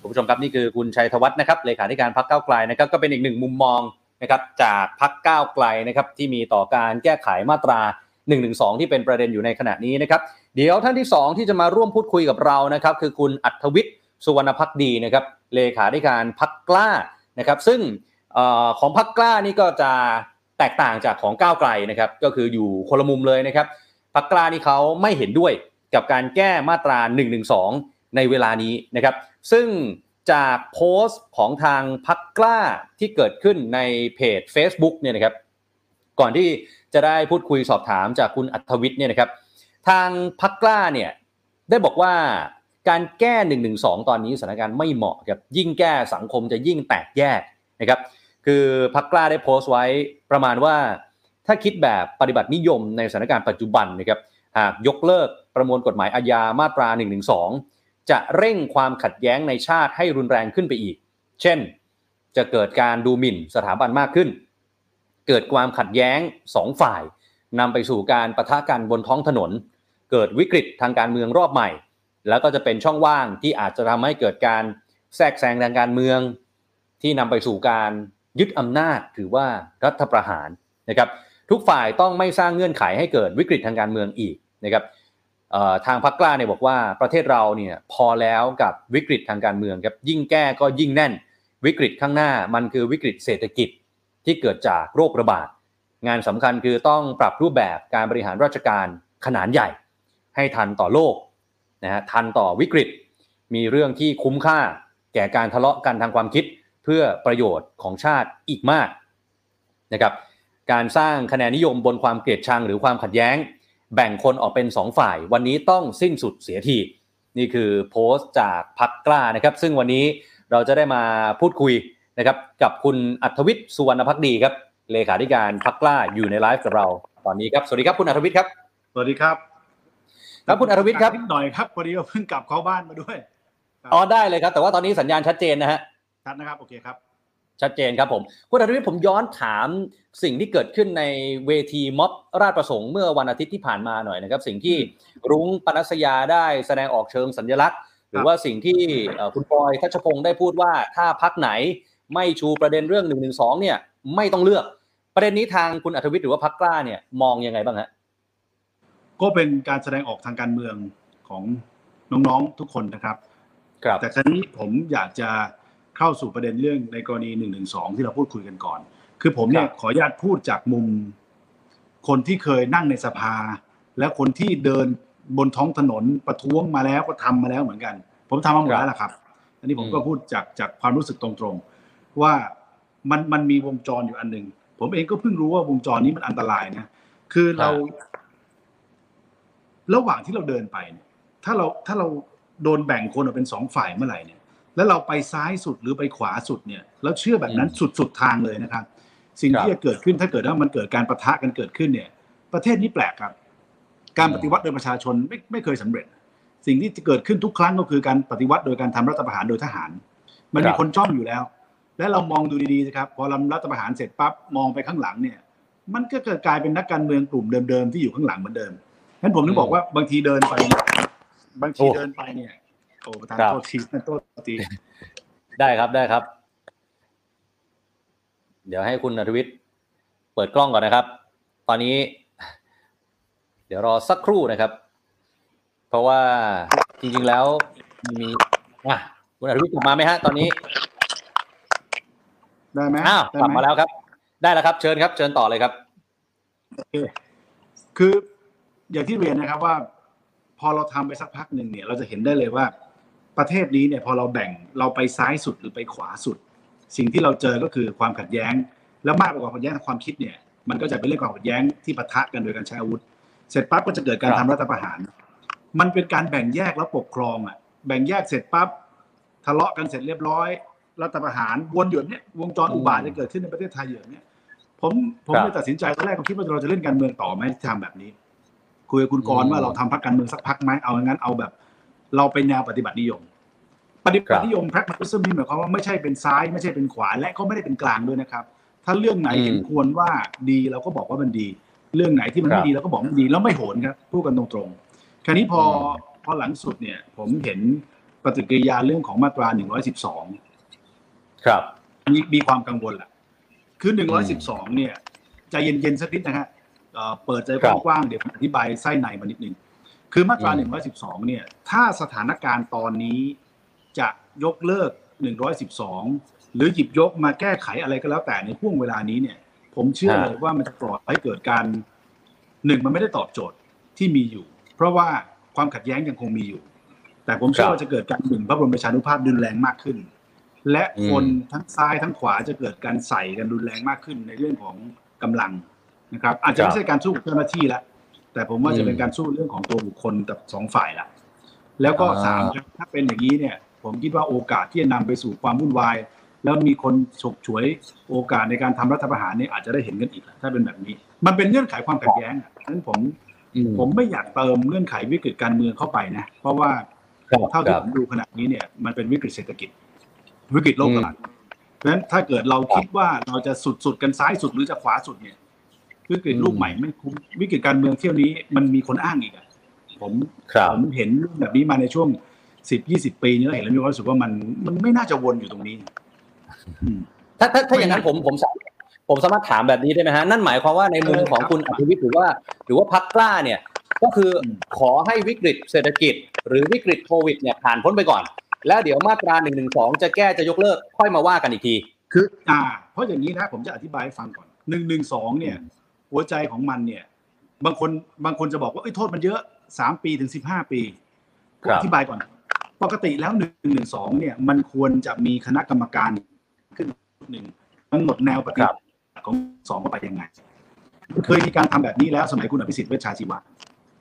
คุณผู้ชมครับนี่คือคุณชัยธวัฒน์นะครับเลขาธิการพรรคก้าวไกลนะครับก็เป็นอีกหนึ่งมุมมองนะครับจากพรรคก้าวไกลนะครับที่มีต่อการแก้ไขมาตรา1นึที่เป็นประเด็นอยู่ในขณะนี้นะครับเดี๋ยวท่านที่สองที่จะมาร่วมพูดคุยกับเรานะครับคือคุณอัธวิทย์ สุวรรณพักดีนะครับเลขาธิการพรรคกล้านะครับซึ่งออของพรรคกล้านี่ก็จะแตกต่างจากของก้าวไกลนะครับก็คืออยู่คนละมุมเลยนะครับพรรคกล้านี่เขาไม่เห็นด้วยกับการแก้มาตรา1นึในเวลานี้นะครับ ซึ่งจากโพสต์ของทางพรรคกล้าที่เกิดขึ้นในเพจ Facebook เนี่ยนะครับ ก่อนที่จะได้พูดคุยสอบถามจากคุณอัธวิทย์เนี่ยนะครับ ทางพรรคกล้าเนี่ยได้บอกว่า การแก้1นึตอนนี้สถานการณ์ไม่เหมาะครับยิ่งแก้สังคมจะยิ่งแตกแยกนะครับคือพักกล้าได้โพสต์ไว้ประมาณว่า ถ้าคิดแบบปฏิบัตินิยมในสถานการณ์ปัจจุบันนะครับหากยกเลิกประมวลกฎหมายอาญามาตรา1นึจะเร่งความขัดแย้งในชาติให้รุนแรงขึ้นไปอีก เช่น จะเกิดการดูหมิ่นสถาบันมากขึ้น เกิดความขัดแย้งสองฝ่ายนำไปสู่การประทะกันบนท้องถนน เกิดวิกฤตทางการเมืองรอบใหม่ แล้วก็จะเป็นช่องว่างที่อาจจะทำให้เกิดการแทรกแซงทางการเมือง ที่นำไปสู่การยึดอำนาจถือว่ารัฐประหารนะครับทุกฝ่ายต้องไม่สร้างเงื่อนไขให้เกิดวิกฤตทางการเมืองอีกนะครับทางพรรคกล้าเนี่ยบอกว่าประเทศเราเนี่ยพอแล้วกับวิกฤตทางการเมืองครับยิ่งแก้ก็ยิ่งแน่น วิกฤตข้างหน้ามันคือวิกฤตเศรษฐกิจที่เกิดจากโรคระบาดงานสำคัญคือต้องปรับรูปแบบการบริหารราชการขนาดใหญ่ ให้ทันต่อโลก นะฮะทันต่อวิกฤต มีเรื่องที่คุ้มค่าแก่การทะเลาะกันทางความคิดเพื่อประโยชน์ของชาติอีกมากนะครับการสร้างคะแนนนิยมบนความเกลียดชังหรือความขัดแย้ง แบ่งคนออกเป็นสองฝ่าย วันนี้ต้องสิ้นสุดเสียที นี่คือโพสต์จากพักกล้านะครับ ซึ่งวันนี้เราจะได้มาพูดคุยนะครับกับคุณอัธวิทย์สุวรรณพักดีครับเลขาธิการพักกล้าอยู่ในไลฟ์กับเรา ตอนนี้ครับ สวัสดีครับคุณอัธวิทย์ครับ สวัสดีครับ ครับคุณอัธวิทย์ครับนิดหน่อยครับพอดีว่าเพิ่งกลับเข้าบ้านมาด้วยครับอ๋อได้เลยครับ แต่ว่าตอนนี้สัญญาณชัดเจนนะฮะชัดนะครับโอเคครับ ชัดเจนครับผมคุณอัธวิทย์ผมย้อนถามสิ่งที่เกิดขึ้นในเวทีม็อบราชประสงค์เมื่อวันอาทิตย์ที่ผ่านมาหน่อยนะครับ สิ่งที่รุ้งปนัสยาได้แสดงออกเชิงสัญลักษณ์หรือว่าสิ่งที่เอ่อคุณปอยทัชพงศ์ได้พูดว่าถ้าพักไหนไม่ชูประเด็นเรื่อง1นึเนี่ย ไม่ต้องเลือก ประเด็นนี้ทางคุณอัธวิทย์หรือว่าพักกล้าเนี่ยมองยังไงบ้างฮะ ก็เป็นการแสดงออกทางการเมืองของน้องๆทุกคนนะครับครับแต่ครั้นี้ผมอยากจะเข้าสู่ประเด็นเรื่องในกรณีหนึ่งหนึ่งสองที่เราพูดคุยกันก่อน คือผมเนี่ยขออนุญาตพูดจากมุม คนที่เคยนั่งในสภา และคนที่เดินบนท้องถนนประท้วงมาแล้วก็ทำมาแล้วเหมือนกัน ผมทำมาหมดแล้วล่ะครับ อันนี้ผมก็พูดจากจากความรู้สึกตรงๆ ว่ามันมันมีวงจรอยู่อันหนึ่งผมเองก็เพิ่งรู้ว่าวงจรนี้มันอันตรายนะคือเรา ระหว่างที่เราเดินไปเนี่ยถ้าเราถ้าเราโดนแบ่งคนออกเป็นสองฝ่ายเมื่อไหร่เนี่ย แล้วเราไปซ้ายสุดหรือไปขวาสุดเนี่ย แล้วเชื่อแบบนั้นสุดสุดทางเลยนะครับ สิ่งครับที่จะเกิดขึ้นถ้าเกิดว่ามันเกิดการประทะกันเกิดขึ้นเนี่ย ประเทศนี้แปลกครับ การปฏิวัติโดยประชาชนไม่ไม่เคยสำเร็จ สิ่งที่จะเกิดขึ้นทุกครั้งก็คือการปฏิวัติโดยการทำรัฐประหารโดยทหาร มันครัมีบคนจ้องอยู่แล้ว และเรามองดูดีๆนะครับพอเรารัฐประหารเสร็จปั๊บมองไปข้างหลังเนี่ย มันก็เกิดกลายเป็นนักการเมืองกลุ่มเดิมๆที่อยู่ข้างหลังเหมือนเดิม งั้นผมถึงบอกว่าบางทีเดินไปเนี่ยบางทีโอ้เดินไปเนี่ยโอ้ประธานครับโทษทีนะโทษทีได้ครับได้ครับ เดี๋ยวให้คุณอัธวิทย์เปิดกล้องก่อนนะครับ ตอนนี้ เดี๋ยวรอสักครู่นะครับ เพราะว่าจริงๆแล้วมีอะคุณอัธวิทย์กลับมาไหมฮะตอนนี้ ได้ไหมอ้าวได้กลับไหมาแล้วครับ ได้แล้วครับ เชิญครับ เชิญต่อเลยครับโอเคคือ อย่างที่เรียนนะครับว่า พอเราทำไปสักพักหนึ่งเนี่ย เราจะเห็นได้เลยว่า ประเทศนี้เนี่ยพอเราแบ่งเราไปซ้ายสุดหรือไปขวาสุด สิ่งที่เราเจอก็คือความขัดแย้ง แล้วมากกว่าความขัดแย้งทางความคิดเนี่ย มันก็จะเป็นเรื่องความขัดแย้งที่ปะทะกันโดยการใช้อาวุธ เสร็จปั๊บก็จะเกิดการทำบรัฐประหาร มันเป็นการแบ่งแยกแล้วปกครองอะแบ่งแยกเสร็จปั๊บทะเลาะกันเสร็จเรียบร้อย รัฐประหารวนอยู่เนี้ยวงจรอุบาทจะเกิดขึ้นในประเทศไทยอยู่เนี้ยผมผมเลยตัดสินใจตอนแรกผมคิดว่าเราจะเล่นการเมืองต่อไหมที่ทำแบบนี้ คุยกับคุณกรณ์อืมว่าเราทำพรรคการเมืองสักพักไหมเอางั้นเอาแบบ เราไปแนวปฏิบัตินิยม ปฏิบัตินิยม pragmatism นี่หมายความว่าไม่ใช่เป็นซ้ายไม่ใช่เป็นขวาและก็ไม่ได้เป็นกลางด้วยนะครับ ถ้าเรื่องไหนอืมเห็นควรว่าดีเราก็บอกว่ามันดี เรื่องไหนที่มันครัไม่บดีเราก็บอกมันดีแล้วไม่โหนครับพูดกันตรงๆคราวนี้พออืมพอหลังสุดเนี่ย ผมเห็นปฏิกิริยาเรื่องของมาตรา 112 ครับมีมีความกังวลแหละคือ 112 เนี่ยใจเย็นๆสักนิดนะฮะ เอ่อเปิดใจครับกว้างๆเดี๋ยวผมอธิบายไส้ในมานิดนึงคือมาตราอืม112 เนี่ย ถ้าสถานการณ์ตอนนี้จะยกเลิก 112 หรือหยิบยกมาแก้ไขอะไรก็แล้วแต่ในห่วงเวลานี้เนี่ย ผมเชื่อฮะเลยว่ามันจะปล่อยให้เกิดการหนึ่งมันไม่ได้ตอบโจทย์ที่มีอยู่ เพราะว่าความขัดแย้งยังคงมีอยู่ แต่ผมเชื่อว่าจะเกิดการหนึ่งพระบรมประชานุภาพรุนแรงมากขึ้น และคนทั้งซ้ายทั้งขวาจะเกิดการใส่กันรุนแรงมากขึ้นในเรื่องของกำลัง นะครับ อาจจะไม่ใช่การสู้กับเจ้าหน้าที่แล้วแต่ผมว่าจะเป็นการสู้เรื่องของตัวบุคคลกับสองฝ่ายละแล้วก็อ่าสามครับถ้าเป็นอย่างนี้เนี่ย ผมคิดว่าโอกาสที่จะนำไปสู่ความวุ่นวาย แล้วมีคนฉกฉวยโอกาสในการทำรัฐประหารเนี่ยอาจจะได้เห็นกันอีกแล้วถ้าเป็นแบบนี้ มันเป็นเงื่อนไขความขัดแย้งอะฉะนั้นผมอืมผมไม่อยากเติมเงื่อนไขวิกฤตการเมืองเข้าไปนะ เพราะว่าครับเท่าคที่รับผมดูขณะนี้เนี่ย มันเป็นวิกฤตเศรษฐกิจ วิกฤตโลกตลาดเพราะฉะนั้นถ้าเกิดเราคิดว่าเราจะสุดสุดๆกันซ้ายสุดหรือจะขวาสุดเนี่ย วิกฤตลูกใหม่ไม่คุ้มวิกฤตการเมืองเที่ยวนี้มันมีคนอ้างอีกอะผมครับผมเห็นเรื่องแบบนี้มาในช่วงสิบยี่สิบปีนี้แล้วเห็นแล้วมีความรู้สึกว่ามันมันไม่น่าจะวนอยู่ตรงนี้อืมถ้าถ้าถ้าอย่างนั้นผมผมสามผมสามารถถามแบบนี้ได้ไหมฮะนั่นหมายความว่าในมุมของคุณอภิวิทย์หรือว่า หรือว่าพักกล้าเนี่ย ก็คืออมขอให้วิกฤตเศรษฐกิจ หรือวิกฤตโควิดเนี่ยผ่านพ้นไปก่อน แล้วเดี๋ยวมาตราหนึ่งหนึ่งสองจะแก้จะยกเลิกค่อยมาว่ากันอีกที คือ อ่า เพราะอย่างนี้นะผมจะอธิบายให้ฟังก่อนหนึ่งหนึ่งสองเนี่ย หัวใจของมันเนี่ย บางคนบางคนจะบอกว่าเอ้ยโทษมันเยอะสามปีถึงสิบห้าปีผครัมบอธิบายก่อน ปกติแล้วหนึ่งหนึ่งสองเนี่ย มันควรจะมีคณะกรรมการขึ้นหนึ่งกำหนดแนวปฏิบัติของสองว่าไปยังไง เคยมีการทำแบบนี้แล้วสมัยคุณอภิสิทธิ์เวชชาชีวะ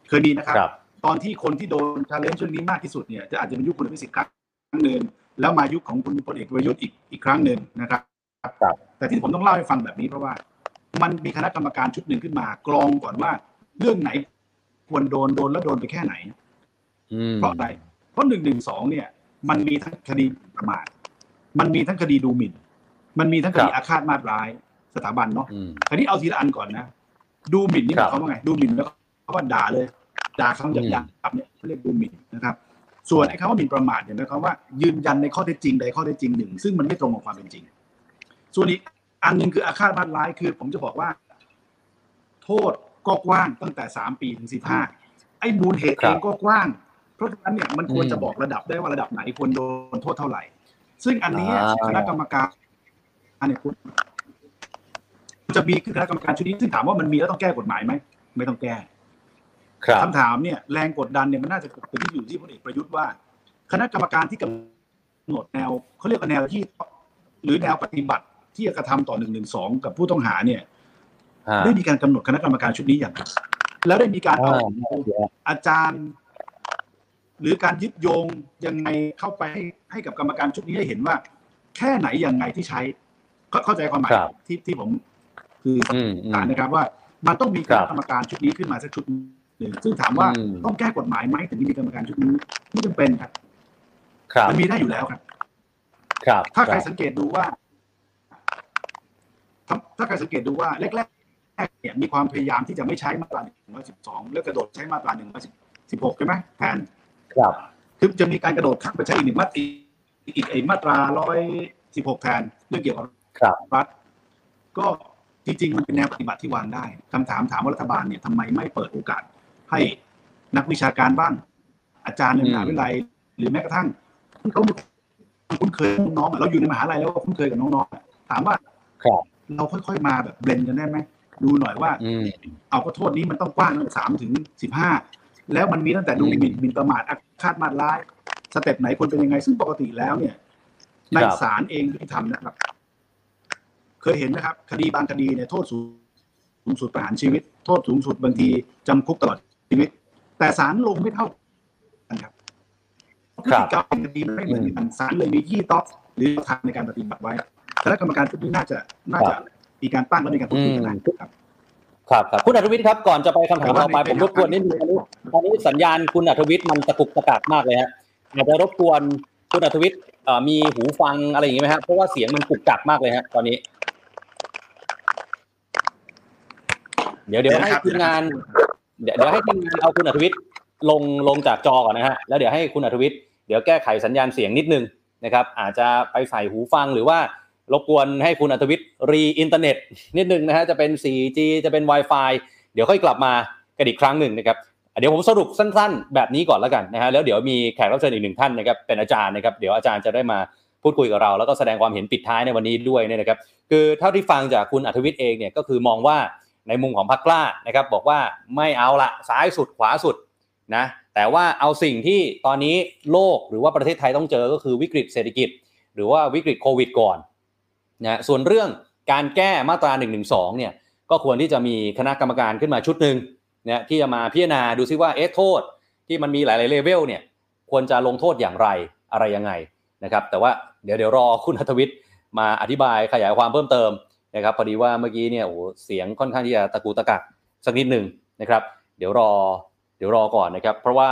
เคยมีนะครับครับตอนที่คนที่โดนชาเลนจ์เรื่องนี้มากที่สุดเนี่ยจะอาจจะเป็นยุคคุณอภิสิทธิ์ครั้งหนึ่งแล้วมายุคของคุณพลเอกประยุทธ์อีกอีกครั้งหนึ่งนะครับครับแต่ที่ผมต้องเล่าให้ฟังแบบนี้เพราะว่า มันมีคณะกรรมการชุดหนึ่งขึ้นมากรองก่อนว่า เรื่องไหนควรโดนโดนแล้วโดนไปแค่ไหนอืมเพราะอะไรเพราะหนึ่งหนึ่งสองเนี่ย มันมีทั้งคดีประมาทมันมีทั้งคดีดูหมิ่น มันมีทั้งคดีครับอาฆาตมาตร้ายสถาบันเนาะอืมคราวนี้เอาทีละอันก่อนนะดูหมิ่นนี่หครัมายบความว่าไง ดูหมิ่นแล้วเขาว่าด่าเลยด่าคำหยาบๆเนี่ยเขาเรียกดูหมิ่นนะครับ ส่วนไอ้คำว่าหมิ่นประมาทเนี่ยหมายความว่ายืนยันในข้อเท็จจริงใดข้อเท็จจริงหนึ่งซึ่งมันไม่ตรงกับความเป็นจริง ส่วนอีก อันหนึ่งคืออาฆาตมาตร้ายคือ ผมจะบอกว่า โทษก็กว้างตั้งแต่สามปีถึงสิบห้าไอ้มูลเหตุครัเอบงก็กว้าง เพราะฉะนั้นเนี่ยมันควรจะอืมบอกระดับได้ว่าระดับไหนควรโดนโทษเท่าไหร่ ซึ่งอันนี้อ่าคณะกรรมการอันนี้คุณจะมีคณะกรรมการชุดนี้ซึ่งถามว่ามันมีแล้วต้องแก้กฎหมายไหมไม่ต้องแก้ครับคำถามเนี่ยแรงกดดันเนี่ยมันน่าจะเป็นที่อยู่ที่พลเอกประยุทธ์ว่า คณะกรรมการที่กำหนดแนวเขาเรียกว่าแนวที่ หรือแนวปฏิบัติ ที่จะกระทำต่อหนึ่งหนึ่งสองกับผู้ต้องหาเนี่ยอ่าได้มีการกำหนดคณะกรรมการชุดนี้อย่างไรแล้วได้มีการเอาอ่าอาจารย์ หรือการยึดโยงยังไงเข้าไปให้ให้กับกรรมการชุดนี้ได้เห็นว่า แค่ไหนยังไงที่ใช้เข้าเข้าใจความหมายครับที่ที่ผมคืออืมอืมฐานนะครับว่ามันต้องมีคครัณะบกรรมการชุดนี้ขึ้นมาสักชุดหนึ่งซึ่งถามว่าอืมต้องแก้กฎหมายไหมถึงจะมีกรรมการชุดนี้ไม่จำเป็นครับครับมันมีได้อยู่แล้วครับ ครับ ถ้าใครครับสังเกตดูว่า ถ้าถ้าใครสังเกตดูว่าแรกๆเนี่ยมีความพยายามที่จะไม่ใช้มาตราหนึ่งร้อยสิบสองแล้วกระโดดใช้มาตราหนึ่งร้อยสิบหกใช่ไหมแทนครับคือจะมีการกระโดดข้ามไปใช้อีกหนึ่งมาตราอีกไอ้มาตราร้อยสิบหกแทนเรื่องเกี่ยวกับครับรัฐก็จริงๆมันเป็นแนวปฏิบัติที่วางได้คำถามถามว่ารัฐบาลเนี่ยทำไมไม่เปิดโอกาสให้นักวิชาการบ้าง อาจารย์ในมหาวิทยาลัยหรือแม้กระทั่งที่เขามีคุ้นเคยกับน้องๆอะเราอยู่ในมหาลัยแล้วก็คุ้นเคยกับน้องๆอะถามว่าครับ เราค่อยๆมาแบบเบลนกันได้ไหมดูหน่อยว่าอืมเอาก็โทษนี้มันต้องกว้างตั้งสามถึงสิบห้าแล้วมันมีตั้งแต่ดูหมิ่นหมิ่นประมาทอาฆาตมาตร้ายสเต็ปไหนควรเป็นยังไง ซึ่งปกติแล้วเนี่ยในศาลเองที่ทำนะครับ เคยเห็นนะครับ คดีบางคดีเนี่ยโทษสูงสุดประหารชีวิต โทษสูงสุดบางทีจำคุกตลอดชีวิต แต่ศาลลงไม่เท่ากันครับพฤติกรรมคดีไม่เหมือนกันศาลเลยมียี่ต๊อกหรือทางในการปฏิบัติไว้ คณะกรรมการชุดนี้น่าจะน่าจะมีการตั้งและมีการพูดคุยกันนะครับครับครับคุณอัธวิทย์ครับก่อนจะไปคำถามต่อไปผมรบกวนนิดนึงตอนนี้สัญญาณคุณอัธวิทย์มันตะกุกตะกักมากเลยฮะอาจจะรบกวนคุณอัธวิทย์มีหูฟังอะไรอย่างนี้ไหมครับเพราะว่าเสียงมันกุกกักมากเลยฮะตอนนี้ เดี๋ยวเดี๋ยวให้ทีมงานเดี๋ยวเดี๋ยวให้ทีมงานเอาคุณอัธวิทย์ลงลงจากจอก่อนนะฮะแล้วเดี๋ยวให้คุณอัธวิทย์เดี๋ยวแก้ไขสัญญาณเสียงนิดนึงนะครับ อาจจะไปใส่หูฟังหรือว่า รบกวนให้คุณอัธวิทย์รีอินเทอร์เน็ตนิดนึงนะฮะจะเป็น 4G จะเป็น Wi-Fi เดี๋ยวค่อยกลับมากันอีกครั้งหนึ่งนะครับเดี๋ยวผมสรุปสั้นๆ แบบนี้ก่อนแล้วกันนะฮะแล้วเดี๋ยวมีแขกรับเชิญอีกหนึ่งท่านนะครับเป็นอาจารย์นะครับเดี๋ยวอาจารย์จะได้มาพูดคุยกับเรา แล้วก็แสดงความเห็นปิดท้ายในวันนี้ด้วยเนี่ยนะครับคือเท่าที่ฟังจากคุณอัธวิทย์เองเนี่ยก็คือมองว่าในมุมของพรรคกล้านะครับบอกว่าไม่เอาละซ้ายสุดขวาสุดนะแต่ว่าเอาสิ่งที่ตอนนี้โลกหรือว่าประเทศไทยต้องเจอก็คือวิกฤตเศรษฐกิจ หรือว่าวิกฤตโควิดก่อน นะส่วนเรื่องการแก้มาตรา1นึเนี่ยก็ควรที่จะมีคณะกรรมการขึ้นมาชุดหนึ่งนะที่จะมาพิจารณาดูซิว่าเอ๊ะโทษที่มันมีหลายๆเลเวลเนี่ยควรจะลงโทษอย่างไรอะไรยังไงนะครับแต่ว่าเดี๋ยวเดี๋ยวรอคุณอัธวิทย์มาอธิบายขยายความเพิ่มเติมนะครับพอดีว่าเมื่อกี้เนี่ยโอ้เสียงค่อนข้างที่จะตะกูตะกักสักนิดหนึ่งนะครับ เดี๋ยวรอเดี๋ยวรอก่อนนะครับ เพราะว่า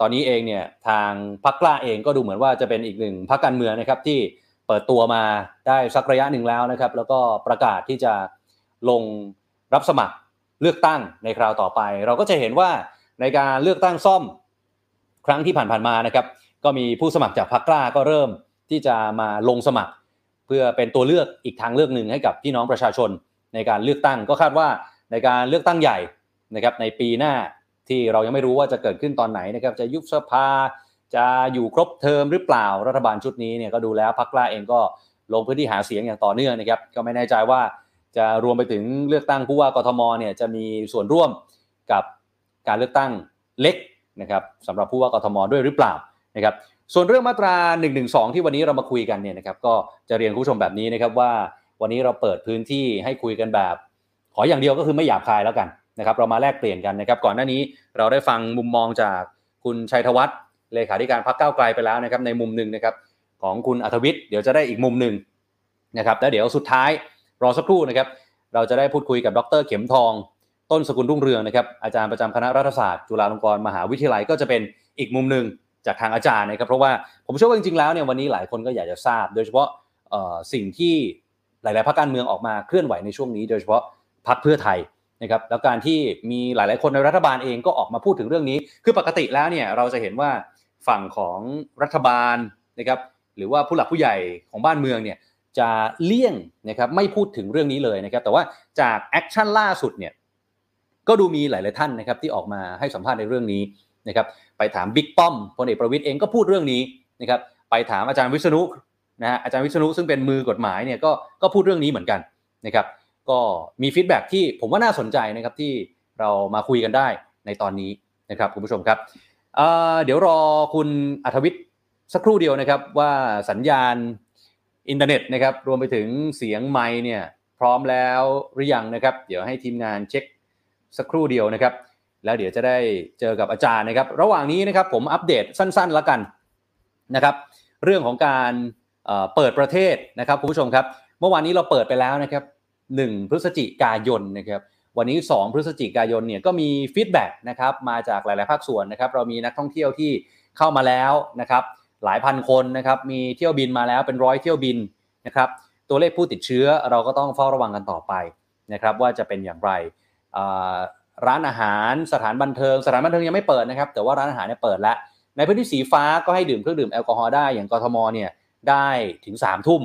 ตอนนี้เองเนี่ยทางพรรคกล้าเองก็ดูเหมือนว่าจะเป็นอีกหนึ่งพรรคการเมืองนะครับที่ เปิดตัวมาได้สักระยะหนึ่งแล้วนะครับ แล้วก็ประกาศที่จะลงรับสมัครเลือกตั้งในคราวต่อไป เราก็จะเห็นว่าในการเลือกตั้งซ่อมครั้งที่ผ่านๆมานะครับ ก็มีผู้สมัครจากพรรคกล้าก็เริ่มที่จะมาลงสมัคร เพื่อเป็นตัวเลือกอีกทางเลือกหนึ่งให้กับพี่น้องประชาชนในการเลือกตั้งก็คาดว่าในการเลือกตั้งใหญ่นะครับในปีหน้าที่เรายังไม่รู้ว่าจะเกิดขึ้นตอนไหนนะครับจะยุบสภา จะอยู่ครบเทอมหรือเปล่ารัฐบาลชุดนี้เนี่ยก็ดูแล้วพรรคกล้าเองก็ลงพื้นที่หาเสียงอย่างต่อเนื่องนะครับ ก็ไม่แน่ใจว่าจะรวมไปถึงเลือกตั้งผู้ว่ากทมเนี่ยจะมีส่วนร่วมกับการเลือกตั้งเล็กนะครับสำหรับผู้ว่ากทมด้วยหรือเปล่านะครับส่วนเรื่องมาตรา1นึที่วันนี้เรามาคุยกันเนี่ยนะครับก็จะเรียนคุณผู้ชมแบบนี้นะครับว่าวันนี้เราเปิดพื้นที่ให้คุยกันแบบ ขออย่างเดียวก็คือไม่หยาบคายแล้วกันนะครับเรามาแลกเปลี่ยนกันนะครับก่อนหน้านี้เราได้ฟังมุมมองจากคุณชัยธวัฒน์ เลขาธิการพรรคก้าวไกลไปแล้วนะครับในมุมหนึ่งนะครับของคุณอัธวิทย์เดี๋ยวจะได้อีกมุมหนึ่งนะครับแล้วเดี๋ยวสุดท้ายรอสักครู่นะครับเราจะได้พูดคุยกับดรเข็มทอง ต้นสกุลรุ่งเรืองนะครับอาจารย์ประจำคณะรัฐศาสตร์จุฬาลงกรณ์มหาวิทยาลัยก็จะเป็นอีกมุมหนึ่งจากทางอาจารย์นะครับเพราะว่าผมเชื่อว่าจริงๆแล้วเนี่ยวันนี้หลายคนก็อยากจะทราบ โดยเฉพาะสิ่งที่หลายๆพรรคการเมืองออกมาเคลื่อนไหวในช่วงนี้ โดยเฉพาะพรรคเพื่อไทยนะครับแล้วการที่มีหลายๆคนในรัฐบาลเองก็ออกมาพูดถึงเรื่องนี้ คือปกติแล้วเนี่ยเราจะเห็นว่า ฝั่งของรัฐบาลนะครับหรือว่าผู้หลักผู้ใหญ่ของบ้านเมืองเนี่ยจะเลี่ยงนะครับไม่พูดถึงเรื่องนี้เลยนะครับแต่ว่าจาก action ล่าสุดเนี่ยก็ดูมีหลาย ๆ ท่านนะครับที่ออกมาให้สัมภาษณ์ในเรื่องนี้นะครับไปถามบิ๊กป้อมพลเอกประวิตรเองก็พูดเรื่องนี้นะครับไปถามอาจารย์วิษณุนะฮะอาจารย์วิษณุซึ่งเป็นมือกฎหมายเนี่ยก็ก็พูดเรื่องนี้เหมือนกันนะครับก็มี feedback ที่ผมว่าน่าสนใจนะครับที่เรามาคุยกันได้ในตอนนี้นะครับคุณผู้ชมครับ เดี๋ยวรอคุณอัธวิทย์สักครู่เดียวนะครับว่าสัญญาณอินเทอร์เน็ตนะครับรวมไปถึงเสียงไม์เนี่ยพร้อมแล้วหรือยังนะครับ เดี๋ยวให้ทีมงานเช็คสักครู่เดียวนะครับ แล้วเดี๋ยวจะได้เจอกับอาจารย์นะครับ ระหว่างนี้นะครับผมอัปเดตสั้นๆแล้วกันนะครับ เรื่องของการเปิดประเทศนะครับคุณผู้ชมครับ เมื่อวานนี้เราเปิดไปแล้วนะครับ 1 พฤศจิกายนนะครับ วันนี้ 2 พฤศจิกายนเนี่ยก็มีfeedback นะครับมาจากหลาย ๆ ภาคส่วนนะครับ เรามีนักท่องเที่ยวที่เข้ามาแล้วนะครับหลายพันคนนะครับมีเที่ยวบินมาแล้วเป็นร้อยเที่ยวบินนะครับตัวเลขผู้ติดเชื้อเราก็ต้องเฝ้าระวังกันต่อไปนะครับว่าจะเป็นอย่างไรร้านอาหารสถานบันเทิง สถานบันเทิงยังไม่เปิดนะครับ แต่ว่าร้านอาหารเนี่ยเปิดแล้วในพื้นที่สีฟ้าก็ให้ดื่มเครื่องดื่มแอลกอฮอล์ได้อย่างกทมเนี่ยได้ถึงสามทุ่ม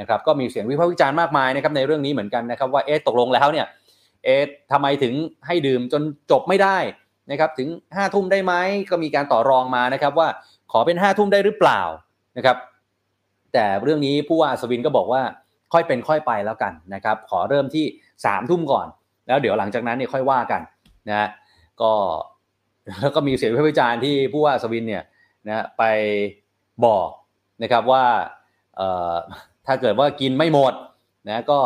นะครับก็มีเสียงวิพากษ์วิจารณ์มากมายนะครับในเรื่องนี้เหมือนกันนะครับว่าเอ๊ะตกลงแล้วเนี่ย เอ๊ะทำไมถึงให้ดื่มจนจบไม่ได้นะครับถึง5้าทุ่มได้ไหมก็มีการต่อรองมานะครับว่าขอเป็นห้าทุ่มได้หรือเปล่านะครับแต่เรื่องนี้ผู้ว่าสวินก็บอกว่าค่อยเป็นค่อยไปแล้วกันนะครับขอเริ่มที่สามทุ่มก่อน แล้วเดี๋ยวหลังจากนั้นเนี่ยค่อยว่ากันนะก็แล้วก็มีเสียงวิพากษ์วิจารณ์ที่ผู้ว่าสวินเนี่ยนะไปบอกนะครับว่าถ้าเกิดว่ากินไม่หมดนะก็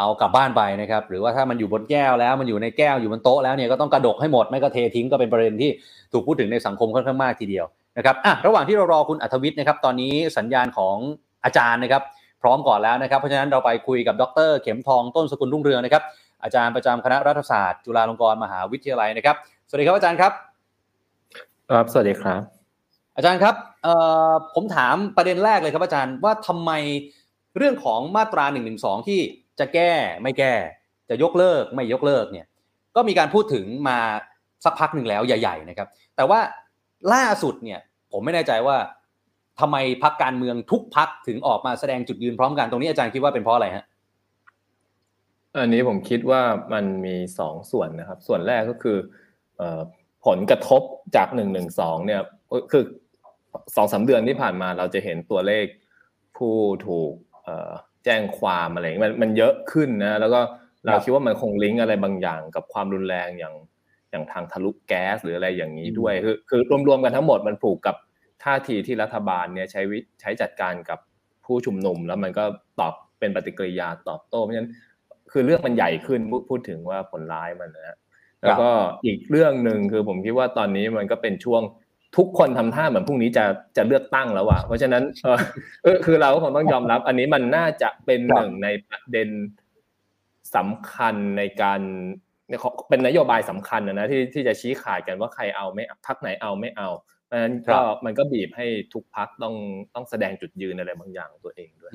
เอากลับบ้านไปนะครับหรือว่าถ้ามันอยู่บนแก้วแล้วมันอยู่ในแก้วอยู่บนโต๊ะแล้วเนี่ยก็ต้องกระดกให้หมดไม่ก็เททิ้งก็เป็นประเด็นที่ถูกพูดถึงในสังคมค่อนข้างมากทีเดียวนะครับอะระหว่างที่เรารอคุณอัธวิทย์นะครับตอนนี้สัญญาณของอาจารย์นะครับพร้อมก่อนแล้วนะครับเพราะฉะนั้นเราไปคุยกับดร เข็มทองต้นสกุลรุ่งเรืองนะครับอาจารย์ประจำคณะรัฐศาสตร์จุฬาลงกรณ์มหาวิทยาลัยนะครับ สวัสดีครับอาจารย์ครับครับสวัสดีครับ อาจารย์ครับเอ่อผมถามประเด็นแรกเลยครับอาจารย์ว่าทำไมเรื่องของมาตรา1นึที่ จะแก้ไม่แก้ จะยกเลิกไม่ยกเลิกเนี่ยก็มีการพูดถึงมาสักพักหนึ่งแล้วใหญ่ ๆ นะครับ แต่ว่าล่าสุดเนี่ยผมไม่แน่ใจว่าทำไมพักการเมืองทุกพักถึงออกมาแสดงจุดยืนพร้อมกันตรงนี้อาจารย์คิดว่าเป็นเพราะอะไรฮะอันนี้ผมคิดว่ามันมีสองส่วนนะครับ ส่วนแรกก็คือผลกระทบจากหนึ่งหนึ่งสองเนี่ยคือสองสาเดือนที่ผ่านมาเราจะเห็นตัวเลขผู้ถูก แจ้งความอะไรมันมันเยอะขึ้นนะแล้วก็เราคิดว่ามันคงลิงก์อะไรบางอย่างกับความรุนแรงอย่างอย่างทางทะลุแก๊สหรืออะไรอย่างนี้ด้วย คือคือรวมๆกันทั้งหมดมันผูกกับท่าทีที่รัฐบาลเนี่ยใช้วิใช้จัดการกับผู้ชุมนุม แล้วมันก็ตอบเป็นปฏิกิริยาตอบโต้เพราะฉะนั้นคือเรื่องมันใหญ่ขึ้นพูดถึงว่าผลร้ายมันนะแล้วก็อีกเรื่องหนึ่งคือผมคิดว่าตอนนี้มันก็เป็นช่วง ทุกคนทำท่าเหมือนพรุ่งนี้จะจะเลือกตั้งแล้วว่ะเพราะฉะนั้นเออคือเราก็คงต้องยอมรับ อันนี้มันน่าจะเป็นหนึ่งในประเด็นสำคัญในการเป็นนโยบายสำคัญนะที่ที่จะชี้ขาดกันว่าใครเอาไม่พักไหนเอาไม่เอาเพราะฉะนั้นก็มันก็บีบให้ทุกพักต้องต้องแสดงจุดยืนอะไรบางอย่างตัวเองด้วย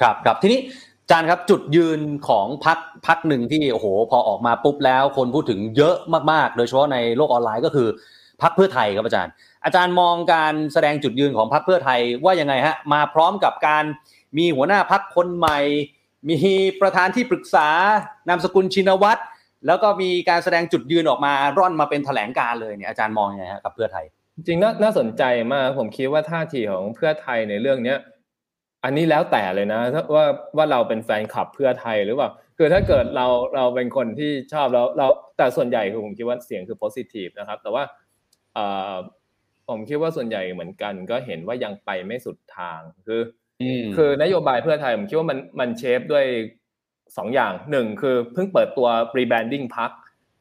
ครับครับทีนี้จารย์ครับจุดยืนของพักพักหนึ่งที่โอ้โหพอออกมาปุ๊บแล้ว คนพูดถึงเยอะมากๆ โดยเฉพาะในโลกออนไลน์ก็คือ พักเพื่อไทยครับอาจารย์ อาจารย์มองการแสดงจุดยืนของพักเพื่อไทยว่ายังไงฮะมาพร้อมกับการมีหัวหน้าพักคนใหม่ มีประธานที่ปรึกษานามสกุลชินวัตรแล้วก็มีการแสดงจุดยืนออกมาร่อนมาเป็นแถลงการเลยเนี่ยอาจารย์มองยังไงฮะกับเพื่อไทย จริงๆน่าสนใจมากผมคิดว่าท่าทีของเพื่อไทยในเรื่องเนี้ยอันนี้แล้วแต่เลยนะว่าว่าเราเป็นแฟนคลับเพื่อไทยหรือเปล่าคือถ้าเกิดเราเราเป็นคนที่ชอบเราเราแต่ส่วนใหญ่คือผมคิดว่าเสียงคือ positive นะครับแต่ว่า ผมคิดว่าส่วนใหญ่เหมือนกัน ก็เห็นว่ายังไปไม่สุดทางคือคือนโยบายเพื่อไทยผมคิดว่ามันมันเชฟด้วยสองอย่างหนึ่งคือเพิ่งเปิดตัว rebranding พัก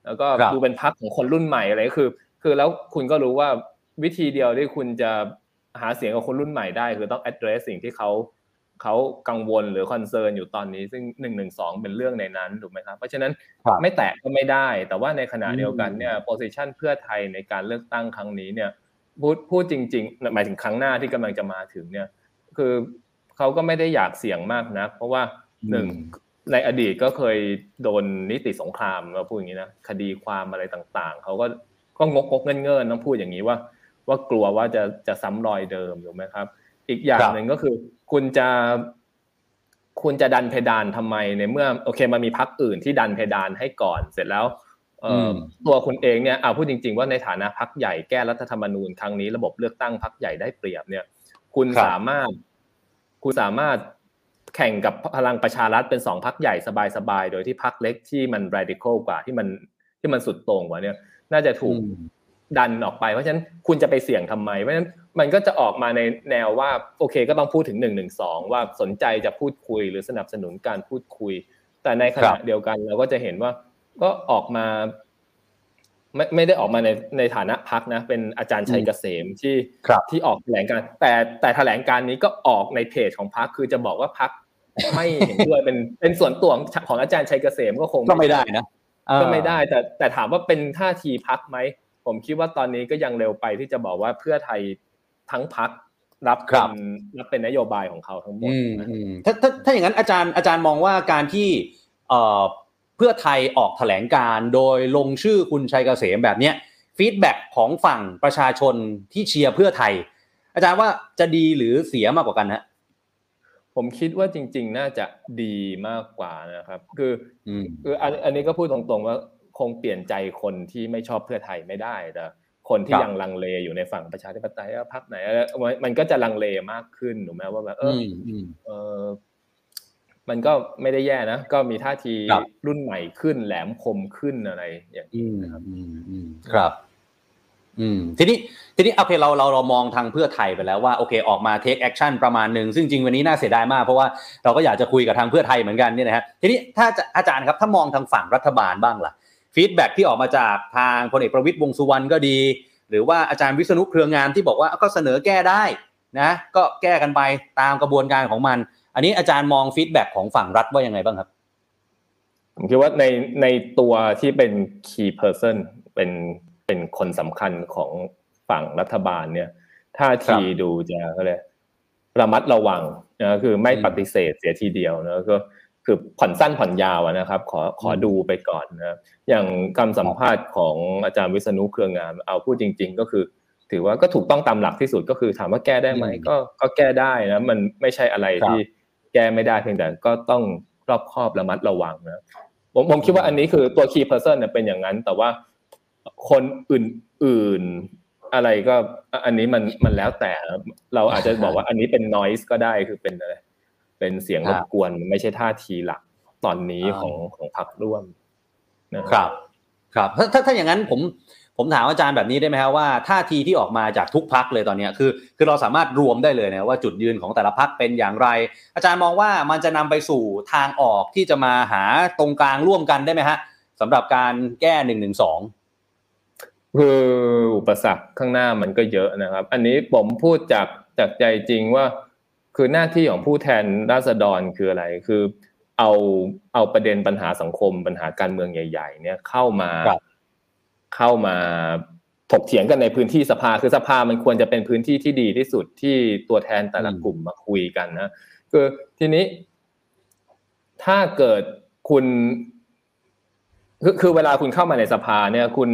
แล้วก็ดูเป็นพรรคของคนรุ่นใหม่อะไรคือ คือแล้วคุณก็รู้ว่าวิธีเดียวที่คุณจะหาเสียงกับคนรุ่นใหม่ได้ คือต้อง address สิ่งที่เขา เขากังวลหรือ concern อยู่ตอนนี้ซึ่งหนึ่งหนึ่งสองเป็นเรื่องในนั้นถูกไหมครับ เพราะฉะนั้นไม่แตะก็ไม่ได้ แต่ว่าในขณะเดียวกันเนี่ย position เพื่อไทยในการเลือกตั้งครั้งนี้เนี่ยพูดพูดจริง ๆ หมายถึงครั้งหน้าที่กำลังจะมาถึงเนี่ย คือเขาก็ไม่ได้อยากเสี่ยงมากนะเพราะว่าหนึ่งในอดีตก็เคยโดนนิติสงครามเราพูดอย่างนี้นะคดีความอะไรต่างๆเขาก็ก็งกงกเงินเงินต้องพูดอย่างนี้ว่า ว่ากลัวว่าจะจะซ้ำรอยเดิมถูกไหมครับ อีกอย่างหนึ่งก็คือ คุณจะ คุณจะดันเพดานทำไมในเมื่อ โอเค มันมีพักอื่นที่ดันเพดานให้ก่อนเสร็จแล้วตัวคุณเองเนี่ยเอาพูดจริง ๆ ว่าในฐานะพักใหญ่แก้รัฐธรรมนูญครั้งนี้ระบบเลือกตั้งพักใหญ่ได้เปรียบเนี่ย คุณสามารถ คุณสามารถแข่งกับพลังประชารัฐเป็นสองพักใหญ่สบายๆ โดยที่พักเล็กที่มัน radical กว่าที่มันที่มันสุดโต่งกว่าเนี่ย น่าจะถูกดันออกไปเพราะฉะนั้นคุณจะไปเสี่ยงทำไมเพราะฉะนั้น มันก็จะออกมาในแนวว่าโอเค ก็ต้องพูดถึงหนึ่งหนึ่งสองว่าสนใจจะพูดคุยหรือสนับสนุนการพูดคุย แต่ในขณะเดียวกันเราก็จะเห็นว่าก็ออกมาไม่ไม่ได้ออกมาในในฐานะพักนะ เป็นอาจารย์ชัยเกษมที่ที่ออกแถลงการแต่แต่แถลงการนี้ก็ออกในเพจของพักคือจะบอกว่าพักไม่เห็นด้วยเป็นเป็นส่วนตัวของอาจารย์ชัยเกษมก็คงก็ไม่ได้นะก็ไม่ได้แต่แต่ถามว่าเป็นท่าทีพักไหมผมคิดว่าตอนนี้ก็ยังเร็วไปที่จะบอกว่าเพื่อไทย ทั้งพักรับเป็นรับเป็นนโยบายของเขาทั้งหมดถ้าถ้าถ้าอย่างนั้นอาจารย์อาจารย์มองว่าการที่เอ่อเพื่อไทยออกแถลงการโดยลงชื่อคุณชัยเกษมแบบเนี้ยฟีดแบ็ของฝั่งประชาชนที่เชียร์เพื่อไทย อาจารย์ว่าจะดีหรือเสียมากกว่ากันฮะผมคิดว่าจริง ๆ น่าจะดีมากกว่านะครับ คือคืออันนี้ก็พูดตรงๆว่าคงเปลี่ยนใจคนที่ไม่ชอบเพื่อไทยไม่ได้แต่ คนที่ยังลังเลอยู่ในฝั่งประชาธิปไตยว่าพรรคไหนมันก็จะลังเลมากขึ้นถูกไหมว่าแบบเออเออมันก็ไม่ได้แย่นะก็มีท่าทีรุ่นใหม่ขึ้นแหลมคมขึ้นอะไรอย่างนี้นะครับครับ อืม ทีนี้ ทีนี้โอเคเราเราเรามองทางเพื่อไทยไปแล้วว่าโอเค ออกมา take action ประมาณหนึ่งซึ่งจริงวันนี้น่าเสียดายมากเพราะว่าเราก็อยากจะคุยกับทางเพื่อไทยเหมือนกันเนี่ยนะฮะทีนี้ถ้าอาจารย์ครับถ้ามองทางฝั่งรัฐบาลบ้างล่ะ feedback ที่ออกมาจากทางพลเอกประวิตรวงษ์สุวรรณก็ดี หรือว่าอาจารย์วิษณุเครืองามที่บอกว่าก็เสนอแก้ได้นะก็แก้กันไปตามกระบวนการของมัน อันนี้อาจารย์มองฟีดแบ็ของฝั่งรัฐว่ายังไงบ้างครับผมคิดว่าในในตัวที่เป็น key person เป็นเป็นคนสำคัญของฝั่งรัฐบาลเนี่ยท่าทีดูจะก็เลยระมัดระวังนะคือไม่ปฏิเสธเสียทีเดียวนะก็ คือผ่อนสั้นผ่อนยาวนะครับ ขอขอดูไปก่อนนะอย่างคำสัมภาษณ์ของอาจารย์วิษณุเครืองาม เอาพูดจริง ๆ ก็คือ ถือว่าก็ถูกต้องตามหลักที่สุดก็คือถามว่าแก้ได้ไหมก็ก็แก้ได้นะมันไม่ใช่อะไรที่แก้ไม่ได้เพียงแต่ก็ต้องรอบคอบระมัดระวังนะผมผมคิดว่าอันนี้คือตัว key person เนี่ยเป็นอย่างนั้น แต่ว่าคนอื่นๆอะไรก็อันนี้มันมันแล้วแต่เราอาจจะบอกว่าอันนี้เป็น noise ก็ได้คือเป็นอะไร เป็นเสียงรบกวนไม่ใช่ท่าทีหลักตอนนี้ของของพรรคร่วมนะครับ ครับถ้าถ้าถ้าอย่างนั้นผมผมถามอาจารย์แบบนี้ได้ไหมครับว่าท่าทีที่ออกมาจากทุกพักเลยตอนนี้คือ คือเราสามารถรวมได้เลยนะว่าจุดยืนของแต่ละพักเป็นอย่างไร อาจารย์มองว่ามันจะนำไปสู่ทางออกที่จะมาหาตรงกลางร่วมกันได้ไหมฮะสำหรับการแก้หนึ่งหนึ่งสองคืออุปสรรคข้างหน้ามันก็เยอะนะครับ อันนี้ผมพูดจากจากใจจริงว่า คือหน้าที่ของผู้แทนราษฎรคืออะไร คือเอาเอาประเด็นปัญหาสังคมปัญหาการเมืองใหญ่ ๆ เนี่ยเข้ามาเข้ามาถกเถียงกันในพื้นที่สภาคือสภามันควรจะเป็นพื้นที่ที่ดีที่สุดที่ตัวแทนแต่ละกลุ่มมาคุยกันนะคือทีนี้ ถ้าเกิดคุณคือคือเวลาคุณเข้ามาในสภาเนี่ย คุณ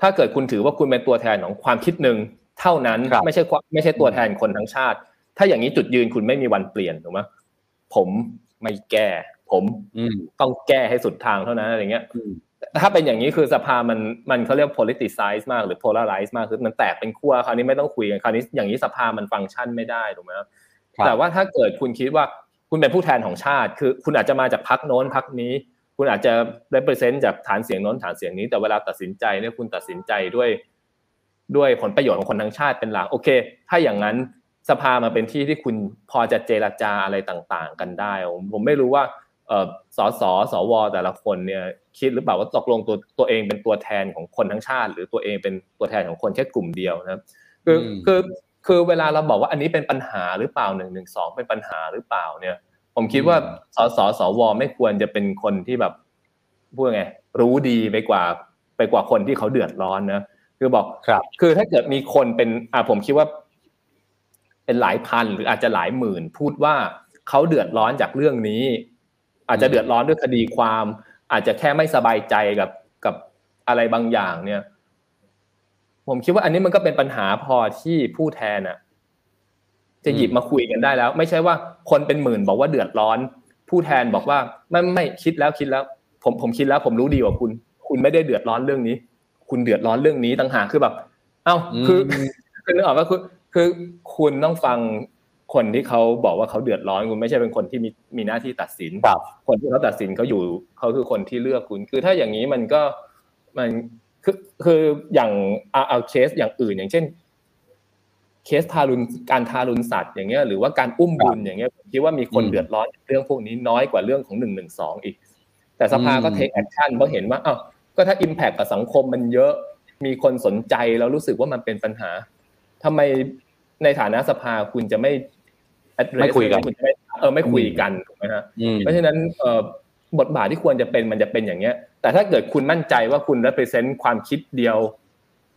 ถ้าเกิดคุณถือว่าคุณเป็นตัวแทนของความคิดหนึ่งเท่านั้นไม่ใช่ไม่ใช่ตัวแทนคนทั้งชาติ ถ้าอย่างนี้จุดยืนคุณไม่มีวันเปลี่ยนถูกไหมผมไม่แก้ ผมต้องแก้ให้สุดทางเท่านั้นอะไรเงี้ยถ้าเป็นอย่างนี้คือสภามันมันเขาเรียก politicize มากหรือ polarize มากคือมันแตกเป็นขั้วคราวนี้ไม่ต้องคุยกันคราวนี้อย่างนี้สภามันฟังก์ชันไม่ได้ถูกไหมครับแต่ว่าถ้าเกิดคุณคิดว่าคุณเป็นผู้แทนของชาติ คือ คุณอาจจะมาจากพรรคโน้นพรรคนี้ คุณอาจจะ represent จากฐานเสียงโน้นฐานเสียงนี้ แต่เวลาตัดสินใจเนี่ยคุณตัดสินใจด้วย ด้วยผลประโยชน์ของคนทั้งชาติเป็นหลักโอเค ถ้าอย่างนั้น สภามาเป็นที่ที่คุณพอจะเจรจาอะไรต่างๆ กันได้ ผมไม่รู้ว่าสสสว แต่ละคนเนี่ยคิดหรือเปล่าว่าตกลงตัวตัวเองเป็นตัวแทนของคนทั้งชาติ หรือตัวเองเป็นตัวแทนของคนแค่กลุ่มเดียวนะครับคือคือคือเวลาเราบอกว่าอันนี้เป็นปัญหาหรือเปล่าหนึ่งหนึ่งสองเป็นปัญหาหรือเปล่าเนี่ย ผมคิดว่าสสสว ไม่ควรจะเป็นคนที่แบบพูดไงรู้ดีไปกว่าไปกว่าคนที่เขาเดือดร้อนนะคือบอกครับ คือถ้าเกิดมีคนเป็นอ่าผมคิดว่า เป็นหลายพันหรืออาจจะหลายหมื่น พูดว่าเขาเดือดร้อนจากเรื่องนี้ อาจจะเดือดร้อนด้วยคดีความ อาจจะแค่ไม่สบายใจกับกับอะไรบางอย่างเนี่ย ผมคิดว่าอันนี้มันก็เป็นปัญหาพอที่ผู้แทนอะจะหยิบมาคุยกันได้แล้ว ไม่ใช่ว่าคนเป็นหมื่นบอกว่าเดือดร้อน ผู้แทนบอกว่าไม่ไม่คิดแล้วคิดแล้ว ผมผมคิดแล้ว ผมรู้ดีกว่าคุณ คุณไม่ได้เดือดร้อนเรื่องนี้ คุณเดือดร้อนเรื่องนี้ต่างหากคือแบบ เอ้าคือคือนึกออกว่าคือ คือคุณต้องฟังคนที่เขาบอกว่าเขาเดือดร้อนคุณไม่ใช่เป็นคนที่มีมีหน้าที่ตัดสินคนที่เขาตัดสินเขาอยู่เขาคือคนที่เลือกคุณ คือถ้าอย่างนี้มันก็มันคือคืออย่างเอาเอาเคสอย่างอื่น อย่างเช่น เคสทารุณการทารุณสัตว์อย่างเงี้ย หรือว่าการอุ้มบุญอย่างเงี้ยผมคิดว่ามีคนเดือดร้อนเรื่องพวกนี้น้อยกว่าเรื่องของหนึ่งหนึ่งสองอีก แต่สภาก็ take action เพราะเห็นว่าอ้าวก็ถ้า impact กับสังคมมันเยอะมีคนสนใจแล้วรู้สึกว่ามันเป็นปัญหา ทำไมในฐานะสภาคุณจะไม่ไม่คุยกันเออไม่คุยกันถูกไหมฮะเพราะฉะนั้นเอ่อบทบาทที่ควรจะเป็นมันจะเป็นอย่างเงี้ย แต่ถ้าเกิดคุณมั่นใจว่าคุณ represent ความคิดเดียว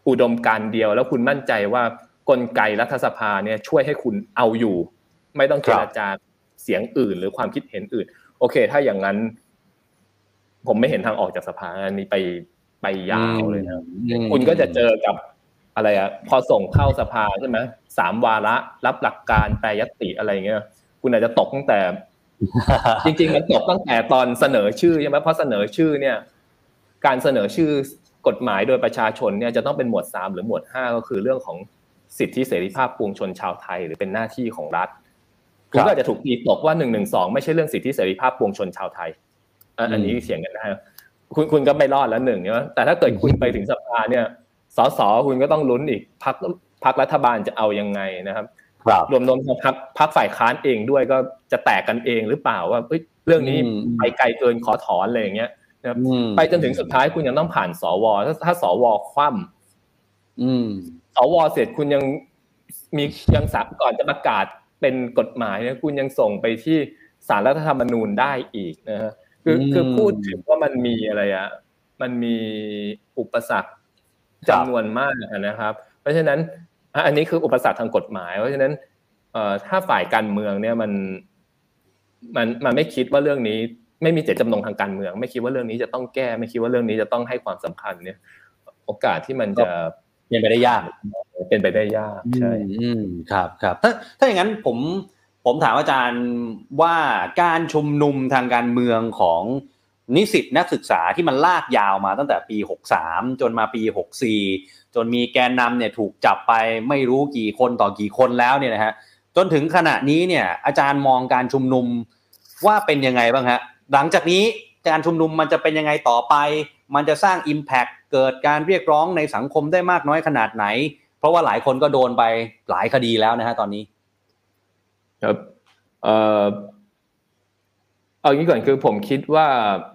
อุดมการเดียว แล้วคุณมั่นใจว่ากลไกรัฐสภาเนี่ยช่วยให้คุณเอาอยู่ ไม่ต้องเจรจาเสียงอื่น หรือความคิดเห็นอื่น โอเค ถ้าอย่างนั้น ผมไม่เห็นทางออกจากสภาอันนี้ไปไปยาวเลยนะคุณก็จะเจอกับ อะไรอะพอส่งเข้าสภาใช่ไหมสามวาระรับหลักการแปรยติอะไรเงี้ยคุณอาจจะตกตั้งแต่ จริง ๆ มันตกตั้งแต่ตอนเสนอชื่อใช่ไหมเพราะเสนอชื่อเนี่ย การเสนอชื่อกฎหมายโดยประชาชนเนี่ยจะต้องเป็นหมวดสามหรือหมวดห้าก็คือเรื่องของสิทธิเสรีภาพปวงชนชาวไทย หรือเป็นหน้าที่ของรัฐคุณก็อาจจะถูกตีตกว่าหนึ่งหนึ่งสองไม่ใช่เรื่องสิทธิเสรีภาพปวงชนชาวไทยอันนี้เสียงกันได้คุณคุณก็ไม่รอดแล้วหนึ่งเนี่ยแต่ถ้าเกิดคุณไปถึงสภาเนี่ย สสคุณก็ต้องลุ้นอีกพักพักรัฐบาลจะเอายังไงนะครับครับรวมรวมทั้งพักพักฝ่ายค้านเองด้วยก็จะแตกกันเองหรือเปล่าว่าเอ้ยเรื่องนี้อืมไปไกลเกินขอถอนอะไรอย่างเงี้ยนะครับอืมไปจนถึงสุดท้ายคุณยังต้องผ่านสวถ้าถ้าสวคว่ำอืมสวเสร็จคุณยังมียังสามก่อนจะประกาศเป็นกฎหมายเนี่ยคุณยังส่งไปที่สารรัฐธรรมนูญได้อีกนะฮะคืออืมคือพูดถึงว่ามันมีอะไรอะมันมีอุปสรรคครับ จำนวนมากนะครับ เพราะฉะนั้นอะอันนี้คืออุปสรรคทางกฎหมาย เพราะฉะนั้นเอ่อถ้าฝ่ายการเมืองเนี่ยมันมันมันไม่คิดว่าเรื่องนี้ ไม่มีเจตจำนงทางการเมือง ไม่คิดว่าเรื่องนี้จะต้องแก้ ไม่คิดว่าเรื่องนี้จะต้องให้ความสำคัญเนี่ย โอกาสที่มันจะเป็นไปได้ยากเป็นไปได้ยากใช่อืมอืมครับครับถ้าถ้าอย่างนั้นผมผมถามอาจารย์ว่าการชุมนุมทางการเมืองของ นิสิตนักศึกษาที่มันลากยาวมาตั้งแต่ปี 63 จนมาปี 64 จนมีแกนนำเนี่ยถูกจับไปไม่รู้กี่คนต่อกี่คนแล้วเนี่ยนะฮะจนถึงขณะนี้เนี่ยอาจารย์มองการชุมนุมว่าเป็นยังไงบ้างฮะหลังจากนี้การชุมนุมมันจะเป็นยังไงต่อไป มันจะสร้าง Impact เกิดการเรียกร้องในสังคมได้มากน้อยขนาดไหน เพราะว่าหลายคนก็โดนไปหลายคดีแล้วนะฮะตอนนี้ ครับ เอ่อเอางี้ก่อนคือผมคิดว่า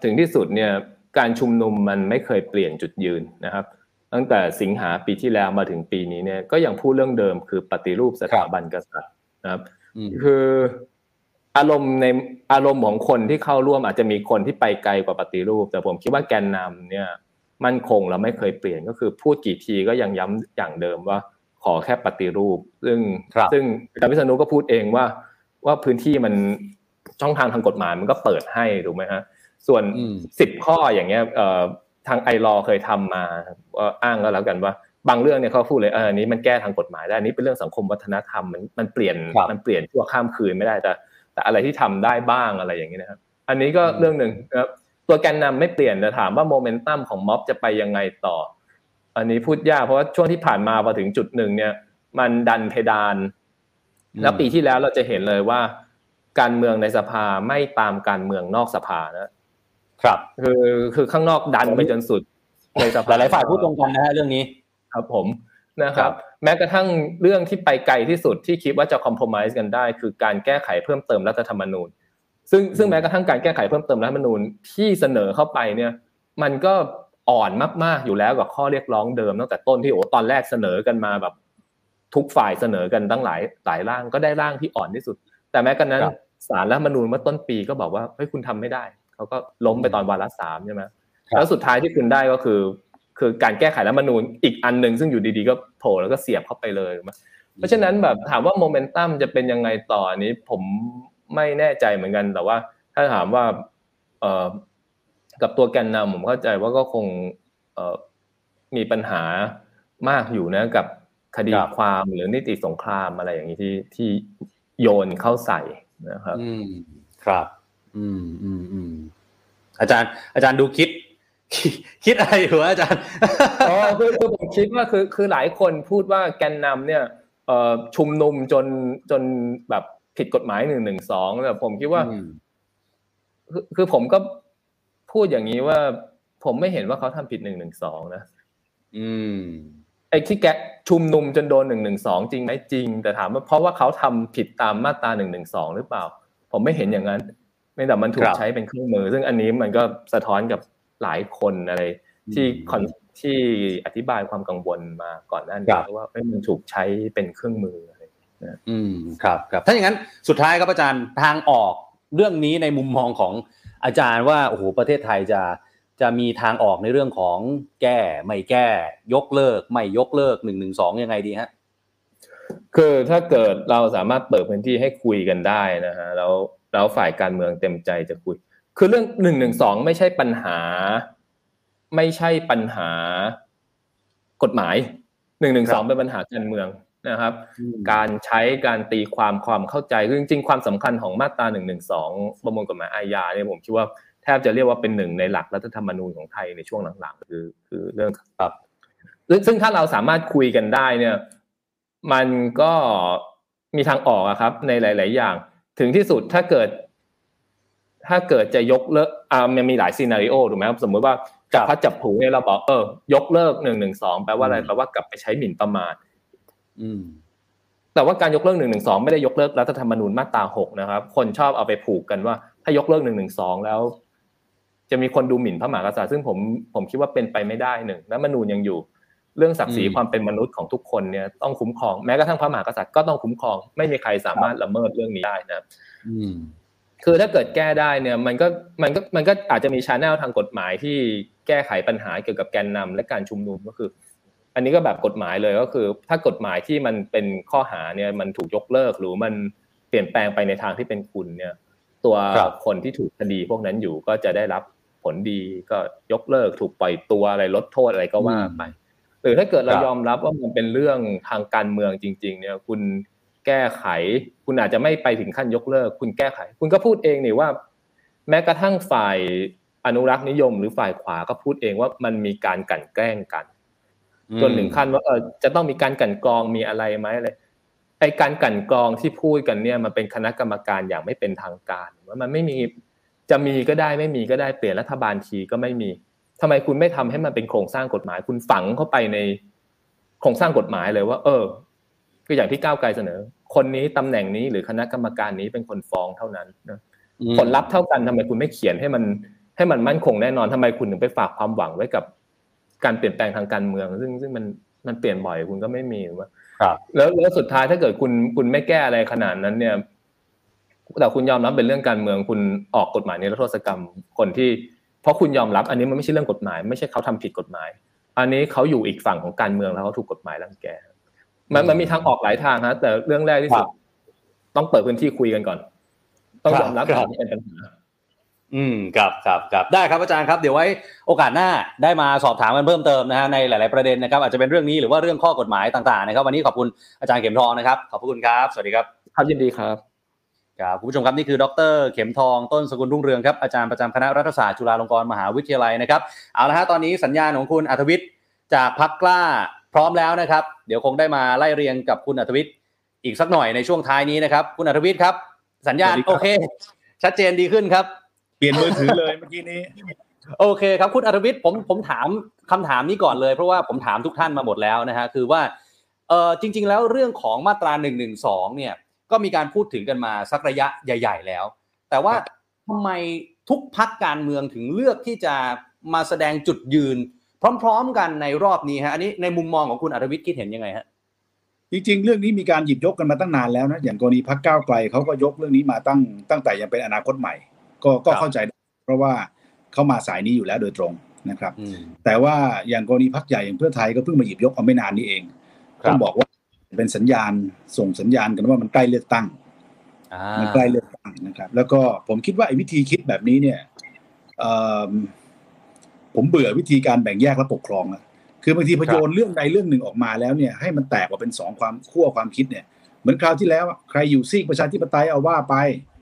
ถึงที่สุดเนี่ยการชุมนุมมันไม่เคยเปลี่ยนจุดยืนนะครับ ตั้งแต่สิงหาปีที่แล้วมาถึงปีนี้เนี่ยก็ยังพูดเรื่องเดิมคือปฏิรูปสถาบันกษัตริย์นะครับอืมคืออารมณ์ในอารมณ์ของคนที่เข้าร่วมอาจจะมีคนที่ไปไกลกว่าปฏิรูป แต่ผมคิดว่าแกนนำเนี่ยมั่นคงแล้วไม่เคยเปลี่ยนก็คือพูดกี่ทีก็ยังย้ำอย่างเดิมว่าขอแค่ปฏิรูป ซึ่งครับซึ่งอาจารย์วิษณุก็พูดเองว่าว่าพื้นที่มัน ช่องทางทางกฎหมายมันก็เปิดให้ถูกไหมฮะส่วนอืมสิบข้ออย่างเงี้ยเอ่อทางไอรอเคยทำมาว่าอ้างก็แล้วกันว่า บางเรื่องเนี่ยเขาพูดเลยเอออันนี้มันแก้ทางกฎหมายได้อันนี้เป็นเรื่องสังคมวัฒนธรรมมันมันเปลี่ยนครับมันเปลี่ยนชั่วข้ามคืนไม่ได้แต่ แต่อะไรที่ทำได้บ้างอะไรอย่างนี้นะครับ อันนี้ก็เรื่องหนึ่งนะครับตัวแกนนำไม่เปลี่ยนแต่ถามว่าโมเมนตัมของม็อบจะไปยังไงต่อ อันนี้พูดยากเพราะว่าช่วงที่ผ่านมาพอถึงจุดหนึ่งเนี่ย มันดันเพดาน แล้วปีที่แล้วเราจะเห็นเลยว่า การเมืองในสภาไม่ตามการเมืองนอกสภานะครับ คือคือข้างนอกดันไปจนสุดในสหภาลายๆฝ่ายพูดตรงกันนะฮะเรื่องนี้ครับผมนะคครัรับบแม้กระทั่งเรื่องที่ไปไกลที่สุดที่คิดว่าจะคอม p r o m i s e กันได้ คือการแก้ไขเพิ่มเติมรัฐธรรมนูญ ซึ่งซึ่งแม้กระทั่งการแก้ไขเพิ่มเติมรัฐธรรมนูญที่เสนอเข้าไปเนี่ย มันก็อ่อนมากๆอยู่แล้วกับข้อเรียกร้องเดิมตั้งแต่ต้นที่โอ้ตอนแรกเสนอกันมาแบบทุกฝ่ายเสนอกันตั้งหลายหลายร่างก็ได้ร่างที่อ่อนที่สุด แต่แม้กระนั้นครับ สารรัฐธรรมนูญเมื่อต้นปีก็บอกว่าเฮ้ยคุณทำไม่ได้เขาก็ล้มไปตอนวาระสามใช่ไหมครับแล้วสุดท้ายที่คุณได้ก็คือ คือการแก้ไขรัฐธรรมนูญอีกอันหนึ่งซึ่งอยู่ดีๆก็โผล่แล้วก็เสียบเข้าไปเลยถูกไหมเพราะฉะนั้นแบบถามว่าโมเมนตัมจะเป็นยังไงต่ออันนี้ผมไม่แน่ใจเหมือนกันแต่ว่า ถ้าถามว่าเอ่อกับตัวแกนนำผมเข้าใจว่าก็คงเอ่อมีปัญหามากอยู่นะกับคดีครับความหรือนิติสงครามอะไรอย่างนี้ที่ที่โยนเข้าใส่ นะครับ อืมครับ อืมอืมอืมอาจารย์ อาจารย์ดูคิด คิดคิดอะไรอยู่วะอาจารย์อ๋อคือคือผมคิดว่าคือคือหลายคนพูดว่าแกนนำเนี่ยเอ่อชุมนุมจนจนแบบผิดกฎหมายหนึ่งหนึ่งสองแต่ผมคิดว่าอืมคือคือผมก็พูดอย่างนี้ว่า ผมไม่เห็นว่าเขาทำผิดหนึ่งหนึ่งสองนะ อืม ไอ้ที่แกชุมนุมจนโดนหนึ่งหนึ่งสองจริงไหมจริง แต่ถามว่าเพราะว่าเขาทำผิดตามมาตราหนึ่งหนึ่งสองหรือเปล่า ผมไม่เห็นอย่างนั้น ไม่แต่มันถูคกรับใช้เป็นเครื่องมือ ซึ่งอันนี้มันก็สะท้อนกับหลายคนอะไร ที่อืมคอนที่อธิบายความกังวลมาก่อนหน้าคนี้รับว่าเอ้ยมันถูกใช้เป็นเครื่องมืออะไรอืมครับครับถ้าอย่างนั้นสุดท้ายครับอาจารย์ทางออกเรื่องนี้ในมุมมองของอาจารย์ว่าโอ้โหประเทศไทยจะ จะมีทางออกในเรื่องของแก้ไม่แก้ ยกเลิก ไม่ยกเลิกหนึ่งหนึ่งสองยังไงดีฮะคือถ้าเกิดเราสามารถเปิดพื้นที่ให้คุยกันได้นะฮะแล้วแล้วฝ่ายการเมืองเต็มใจจะคุย คือเรื่องหนึ่งหนึ่งสองไม่ใช่ปัญหา ไม่ใช่ปัญหากฎหมายหนึ่งหนึ่งสองเป็นปัญหาการเมืองนะครับ การใช้การตีความความเข้าใจคือจริงๆความสำคัญของมาตราหนึ่งหนึ่งสองประมวลกฎหมายอาญาเนี่ยผมคิดว่าแท บจะเรียกว่าเป็นหนึ่งในหลักรัฐธรรมนูญของไทยในช่วงหลังๆคือคือเรื่องครับซึ่งซึ่งถ้าเราสามารถคุยกันได้เนี่ย มันก็มีทางออกอะครับ ในหลาย ๆ อย่าง ถึงที่สุดถ้าเกิด ถ้าเกิดจะยกเลิกอ่ามันมีหลายซีนารีโอถูกไหมครับสมมติว่าจับพัดจับผูเนี่ยเราบอกเออยกเลิกหนึ่งหนึ่งสองแปลว่าอะไรแปลว่ากลับไปใช้หมิ่นประมาทอืมแต่ว่าการยกเลิกหนึ่งหนึ่งสองไม่ได้ยกเลิกรัฐธรรมนูญมาตราหกนะครับ คนชอบเอาไปผูกกันว่า ถ้ายกเลิกหนึ่งหนึ่งสองแล้ว จะมีคนดูหมิ่นพระมหากษัตริย์ซึ่งผมผมคิดว่าเป็นไปไม่ได้หนึ่งรัฐธรรมนูญยังอยู่ เรื่องศักดิ์ศรีอืมความเป็นมนุษย์ของทุกคนเนี่ยต้องคุ้มครองแม้กระทั่งพระมหากษัตริย์ก็ต้องคุ้มครอง ไม่มีใครสามารถละเมิดเรื่องนี้ได้นะอืมคือถ้าเกิดแก้ได้เนี่ยมันก็มันก็มันก็อาจจะมีชาแนลทางกฎหมายที่แก้ไขปัญหาเกี่ยวกับแกนนำและการชุมนุมก็คือ อันนี้ก็แบบกฎหมายเลยก็คือ ถ้ากฎหมายที่มันเป็นข้อหาเนี่ยมันถูกยกเลิกหรือมันเปลี่ยนแปลงไปในทางที่เป็นคุณเนี่ย ตัวครับคนที่ถูกคดีพวกนั้นอยู่ก็จะได้รับ ผลดีก็ยกเลิกถูกปล่อยตัวอะไรลดโทษอะไรก็ว่าไปหรือถ้าเกิดเราครับยอมรับว่ามันเป็นเรื่องทางการเมืองจริง ๆ เนี่ย คุณแก้ไข คุณอาจจะไม่ไปถึงขั้นยกเลิก คุณแก้ไข คุณก็พูดเองนี่ว่า แม้กระทั่งฝ่ายอนุรักษ์นิยม หรือฝ่ายขวาก็พูดเองว่ามันมีการกลั่นแกล้งกันจนถึงขั้นว่าเออจะต้องมีการกลั่นกรองมีอะไรไหมอะไรไอการกลั่นกรองที่พูดกันเนี่ยมันเป็นคณะกรรมการอย่างไม่เป็นทางการว่ามันไม่มี จะมีก็ได้ไม่มีก็ได้เปลี่ยนรัฐบาลทีก็ไม่มีทำไมคุณไม่ทำให้มันเป็นโครงสร้างกฎหมาย คุณฝังเข้าไปในโครงสร้างกฎหมายเลยว่า เออคืออย่างที่ก้าวไกลเสนอ คนนี้ตำแหน่งนี้หรือคณะกรรมการนี้เป็นคนฟ้องเท่านั้นนะอืมผลลัพธ์เท่ากันทำไมคุณไม่เขียนให้มัน ให้มันมั่นคงแน่นอนทำไมคุณถึงไปฝากความหวังไว้กับ การเปลี่ยนแปลงทางการเมือง ซึ่งซึ่งมันมันเปลี่ยนบ่อยคุณก็ไม่มีหรือว่าครับแล้วแล้วสุดท้ายถ้าเกิดคุณคุณไม่แก้อะไรขนาดนั้นเนี่ย แต่คุณยอมรับเป็นเรื่องการเมืองคุณออกกฎหมายในรัฐโทษกรรมคนที่ เพราะคุณยอมรับ อันนี้มันไม่ใช่เรื่องกฎหมาย ไม่ใช่เขาทำผิดกฎหมาย อันนี้เขาอยู่อีกฝั่งของการเมืองแล้วเขาถูกกฎหมายรังแกมันมันมีทางออกหลายทางฮะ แต่เรื่องแรกที่สุดต้องเปิดพื้นที่คุยกันก่อน ต้องยอมรับครับว่าเป็นปัญหาอืมครับครับครับได้ครับอาจารย์ครับ เดี๋ยวไว้โอกาสหน้าได้มาสอบถามกันเพิ่มเติมนะฮะในหลาย ๆประเด็นนะครับ อาจจะเป็นเรื่องนี้หรือว่าเรื่องข้อกฎหมายต่าง ๆ นะครับ วันนี้ขอบคุณอาจารย์เข็มทองนะครับ ขอบพระคุณครับ สวัสดีครับ ครับยินดีครับ ครับคุณผู้ชมครับนี่คือดรเข็มทองต้นสกุลรุ่งเรืองครับอาจารย์ประจำคณะรัฐศาสตร์จุฬาลงกรณ์มหาวิทยาลัยนะครับเอาละฮะตอนนี้สัญญาณของคุณอัธวิทย์จากพักกล้าพร้อมแล้วนะครับ เดี๋ยวคงได้มาไล่เรียงกับคุณอัธวิทย์อีกสักหน่อยในช่วงท้ายนี้นะครับ คุณอัธวิทย์ครับ สัญญาณสวัสดีครับโอเค ชัดเจนดีขึ้นครับ เปลี่ยนมือถือเลยเมื่อกี้นี้ โอเคครับคุณอัธวิทย์ผมผมถามคำถามนี้ก่อนเลย เพราะว่าผมถามทุกท่านมาหมดแล้วนะฮะคือว่าเออจริง ๆ แล้วเรื่องของมาตรา1นึเนี่ย ก็มีการพูดถึงกันมาสักระยะใหญ่ ๆ แล้ว แต่ว่าทำไมทุกพักการเมืองถึงเลือกที่จะมาแสดงจุดยืน พร้อม ๆ กันในรอบนี้ฮะอันนี้ในมุมมองของคุณอัธวิทย์คิดเห็นยังไงฮะจริงๆ เรื่องนี้มีการหยิบยกกันมาตั้งนานแล้วนะอย่างกรณีพักก้าวไกลเขาก็ยกเรื่องนี้มาตั้งตั้งแต่ยังเป็นอนาคตใหม่ ก็ก็ครับเข้าใจได้เพราะว่าเขามาสายนี้อยู่แล้วโดยตรงนะครับอืมแต่ว่าอย่างกรณีพักใหญ่อย่างเพื่อไทยก็เพิ่งมาหยิบยกเอาไม่นานนี้เองครับต้องบอกว่า เป็นสัญญาณส่งสัญญาณกันว่ามันใกล้เลือกตั้งอ่ามันใกล้เลือกตั้งนะครับ แล้วก็ผมคิดว่าไอ้วิธีคิดแบบนี้เนี่ยเอิ่มผมเบื่อวิธีการแบ่งแยกและปกครองแล้วคือบางทีพอโยนเรื่องใดเรื่องหนึ่งออกมาแล้วเนี่ยให้มันแตกออกเป็นสองความขั้วความคิดเนี่ย เหมือนคราวที่แล้วอะใครอยู่ซีกประชาธิปไตยเอาว่าไป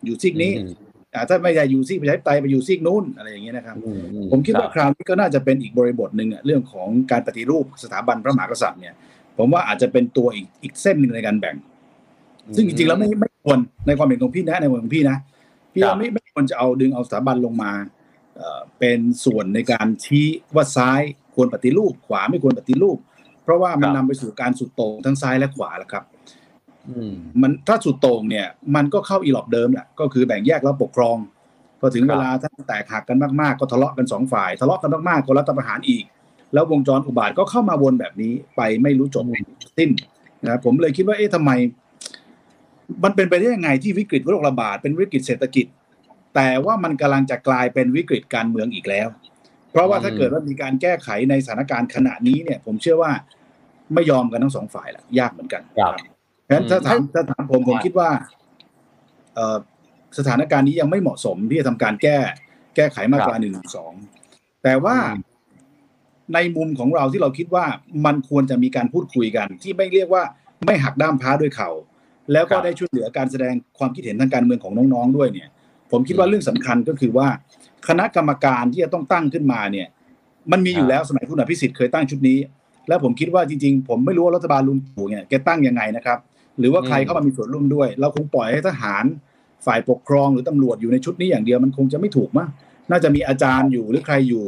อยู่ซีกนี้อืมอ่าถ้าไม่ได้อยู่ซีกประชาธิปไตยไปอยู่ซีกนู้นอะไรอย่างเงี้ยนะครับอือืผมคิดว่ารับคราวนี้ก็น่าจะเป็นอีกบริบทหนึ่งอะเรื่องของการปฏิรูปสถาบันพระมหากษัตริย์เนี่ย ผมว่าอาจจะเป็นตัวอีกอีกเส้นหนึ่งในการแบ่ง ซึ่งจริงๆแล้วไม่ไม่ควรในความเห็นของพี่นะในความเห็นของพี่นะพี่ครัว่าบไม่ไม่ควรจะเอาดึงเอาสถาบันลงมาเอ่อเป็นส่วนในการชี้ว่าซ้ายควรปฏิรูป ขวาไม่ควรปฏิรูป เพราะว่ามันนำไปสู่การสุดโต่งทั้งซ้ายและขวาแล้วครับอืมมันถ้าสุดโต่งเนี่ย มันก็เข้าอีหลอบเดิมแหละก็คือแบ่งแยกแล้วปกครองพอถึงครับเวลาถ้าแตกหักกันมากๆ ก็ทะเลาะกันสองฝ่าย ทะเลาะกันมากๆก็รัฐประหารอีก แล้ววงจรอุบาทก็เข้ามาวนแบบนี้ไปไม่รู้จบสิ้นนะครับผมเลยคิดว่าเอ๊ะทำไม มันเป็นไปได้ยังไงที่วิกฤตโรคระบาดเป็นวิกฤตเศรษฐกิจ แต่ว่ามันกำลังจะกลายเป็นวิกฤตการเมืองอีกแล้ว เพราะว่าถ้าเกิดว่ามีการแก้ไขในสถานการณ์ขณะนี้เนี่ย ผมเชื่อว่าไม่ยอมกันทั้งสองฝ่ายแหละยากเหมือนกันครับเพราะฉะนั้นถ้าถามอืมถ้าถามผมผมคิดว่าเอ่อสถานการณ์นี้ยังไม่เหมาะสมที่จะทำการแก้ แก้ไขมาตราหนึ่งสองแต่ว่า ในมุมของเราที่เราคิดว่ามันควรจะมีการพูดคุยกัน ที่ไม่เรียกว่าไม่หักด้ามพ้าด้วยเข่าแล้วก็ได้ช่วยเหลือการแสดงความคิดเห็นทางการเมืองของน้องๆด้วยเนี่ย ผมคิดว่าเรื่องสำคัญก็คือว่า คณะกรรมการที่จะต้องตั้งขึ้นมาเนี่ย มันมีอยู่แล้วสมัยคุณอภิสิทธิ์เคยตั้งชุดนี้ แล้วผมคิดว่าจริงๆ ผมไม่รู้ว่ารัฐบาลลุงตู่เนี่ยแกตั้งยังไงนะครับ หรือว่าใครเข้ามามีส่วนร่วมด้วย เราคงปล่อยให้ทหารฝ่ายปกครองหรือตำรวจอยู่ในชุดนี้อย่างเดียวมันคงจะไม่ถูกมั้งน่าจะมีอาจารย์อยู่หรือใครอยู่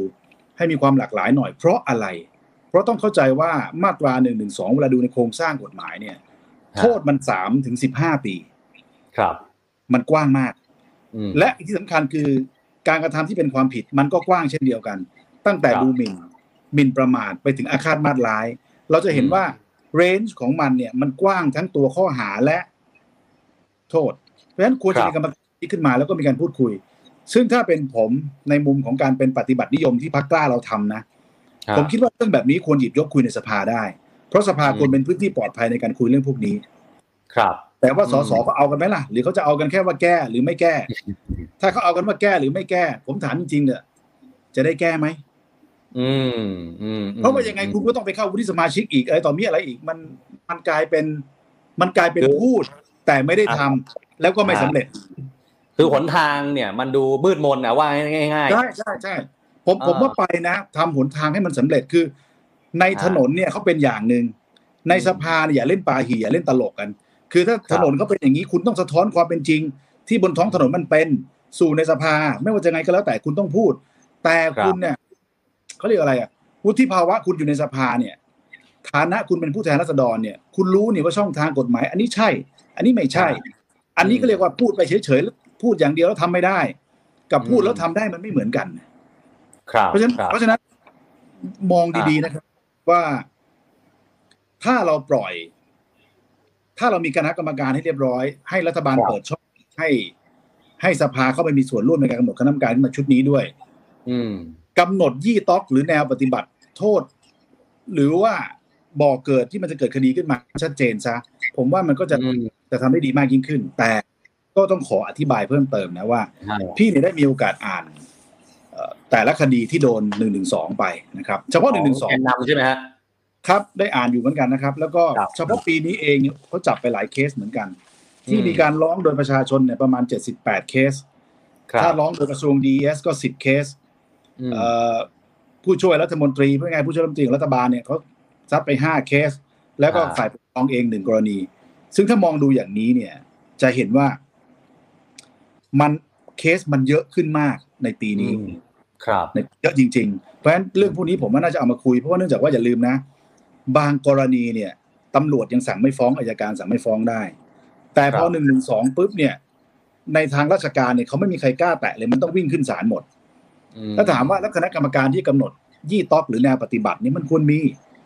ให้มีความหลากหลายหน่อยเพราะอะไร เพราะต้องเข้าใจว่ามาตรา1นึเวลาดูในโครงสร้างกฎหมายเนี่ย โทษมันสามถึงสิบห้าปี ครับ มันกว้างมากอืมและที่สำคัญคือการกระทำที่เป็นความผิดมันก็กว้างเช่นเดียวกัน ตั้งแต่ครับดูหมิ่นหมิ่นประมาทไปถึงอาฆาตมาตร้าย เราจะเห็นอืมว่าเรนจ์ของมันเนี่ยมันกว้างทั้งตัวข้อหาและโทษ เพราะฉะนั้นควรจะมีกรรมการที่ขึ้นมาแล้วก็มีการพูดคุย ซึ่งถ้าเป็นผมในมุมของการเป็นปฏิบัตินิยมที่พักกล้าเราทำนะรับผมคิดว่าเรื่องแบบนี้ควรหยิบยกคุยในสภาได้ เพราะสภาอืมควรเป็นพื้นที่ปลอดภัยในการคุยเรื่องพวกนี้ ครับ แต่ว่าสอืมสเขาเอากันไหมล่ะ หรือเขาจะเอากันแค่ว่าแก้หรือไม่แก้ ถ้าเขาเอากันว่าแก้หรือไม่แก้ ผมถามจริงๆเนี่ยจะได้แก้ไหมอืมอืมเพราะว่ายังไงคุณก็ต้องไปเข้าวุฒิสมาชิกอีกอะไรต่อมีอะไรอีกมันมันกลายเป็น มันกลายเป็นพูด แต่ไม่ได้ทำแล้วก็ไม่สำเร็จ คือหนทางเนี่ยมันดูมืดมนนะว่าง่ายใช่ใช่ใช่ผมอ่าผมว่าไปนะทำหนทางให้มันสำเร็จคือ ในอ่าถนนเนี่ยเขาเป็นอย่างหนึ่งในสภาเนี่ยอย่าเล่นปาหีอย่าเล่นตลกกัน คือถ้าครับถนนเขาเป็นอย่างนี้คุณต้องสะท้อนความเป็นจริง ที่บนท้องถนนมันเป็นสู่ในสภา ไม่ว่าจะไงก็แล้วแต่คุณต้องพูด แต่คุณเนี่ยเขาเรียกอะไรอะวุฒิภาวะคุณอยู่ในสภาเนี่ย ฐานะคุณเป็นผู้แทนราษฎรเนี่ย คุณรู้เนี่ยว่าช่องทางกฎหมาย อันนี้ใช่ อันนี้ไม่ใช่ อันนี้ก็เรียกว่าพูดไปเฉยๆแล้ว พูดอย่างเดียวแล้วทำไม่ได้ กับพูดแล้วทำได้มันไม่เหมือนกันๆครับเพราะฉะนั้นครับเพราะฉะนั้นมองดีๆนะครับ ว่าถ้าเราปล่อย ถ้าเรามีคณะกรรมการให้เรียบร้อย ให้รัฐบาลครับเปิดช่องให้ให้สภาเข้าไปมีส่วนร่วมในการกำหนดคณะกรรมการขึ้นมาชุดนี้ด้วย อืมกำหนดยี่ต๊อกหรือแนวปฏิบัติโทษ หรือว่าบ่อเกิดที่มันจะเกิดคดีขึ้นมาชัดเจนซะผมว่ามันก็จะอืมจะทำได้ดีมากยิ่งขึ้น แต่ ก็ต้องขออธิบายเพิ่มเติมนะว่า พี่เนี่ยได้มีโอกาสอ่านเอ่อแต่ละคดีที่โดนหนึ่งหนึ่งสองไปนะครับเฉพาะหนึ่งหนึ่งสองแกนนำใช่ไหมฮะครับได้อ่านอยู่เหมือนกันนะครับ แล้วก็ครับเฉพาะปีนี้เองเนี่ยเขาจับไปหลายเคสเหมือนกัน ที่อืมมีการร้องโดยประชาชนเนี่ยประมาณ78เคสครับถ้าร้องโดยกระทรวงดีเอสก็10เคสอืมเอ่อผู้ช่วยรัฐมนตรีเพื่อไงผู้ช่วยรัฐมนตรีของรัฐบาลเนี่ยเขาซัดไป5เคส แล้วก็อ่าฝ่ายปกครองเองหนึ่งกรณี ซึ่งถ้ามองดูอย่างนี้เนี่ยจะเห็นว่า มันเคสมันเยอะขึ้นมากในปีนี้อืมครับในเยอะจริง ๆ เพราะฉะนั้นเรื่องพวกนี้ผมว่าน่าจะเอามาคุยเพราะว่าเนื่องจากว่าอย่าลืมนะ บางกรณีเนี่ยตำรวจยังสั่งไม่ฟ้องอายการสั่งไม่ฟ้องได้ แต่พอครับหนึ่งหนึ่งสองปุ๊บเนี่ย ในทางราชการเนี่ยเขาไม่มีใครกล้าแตะเลยมันต้องวิ่งขึ้นศาลหมดอืมถ้าถามว่าแล้วคณะกรรมการที่กำหนด ยี่ต๊อกหรือแนวปฏิบัตินี่มันควรมี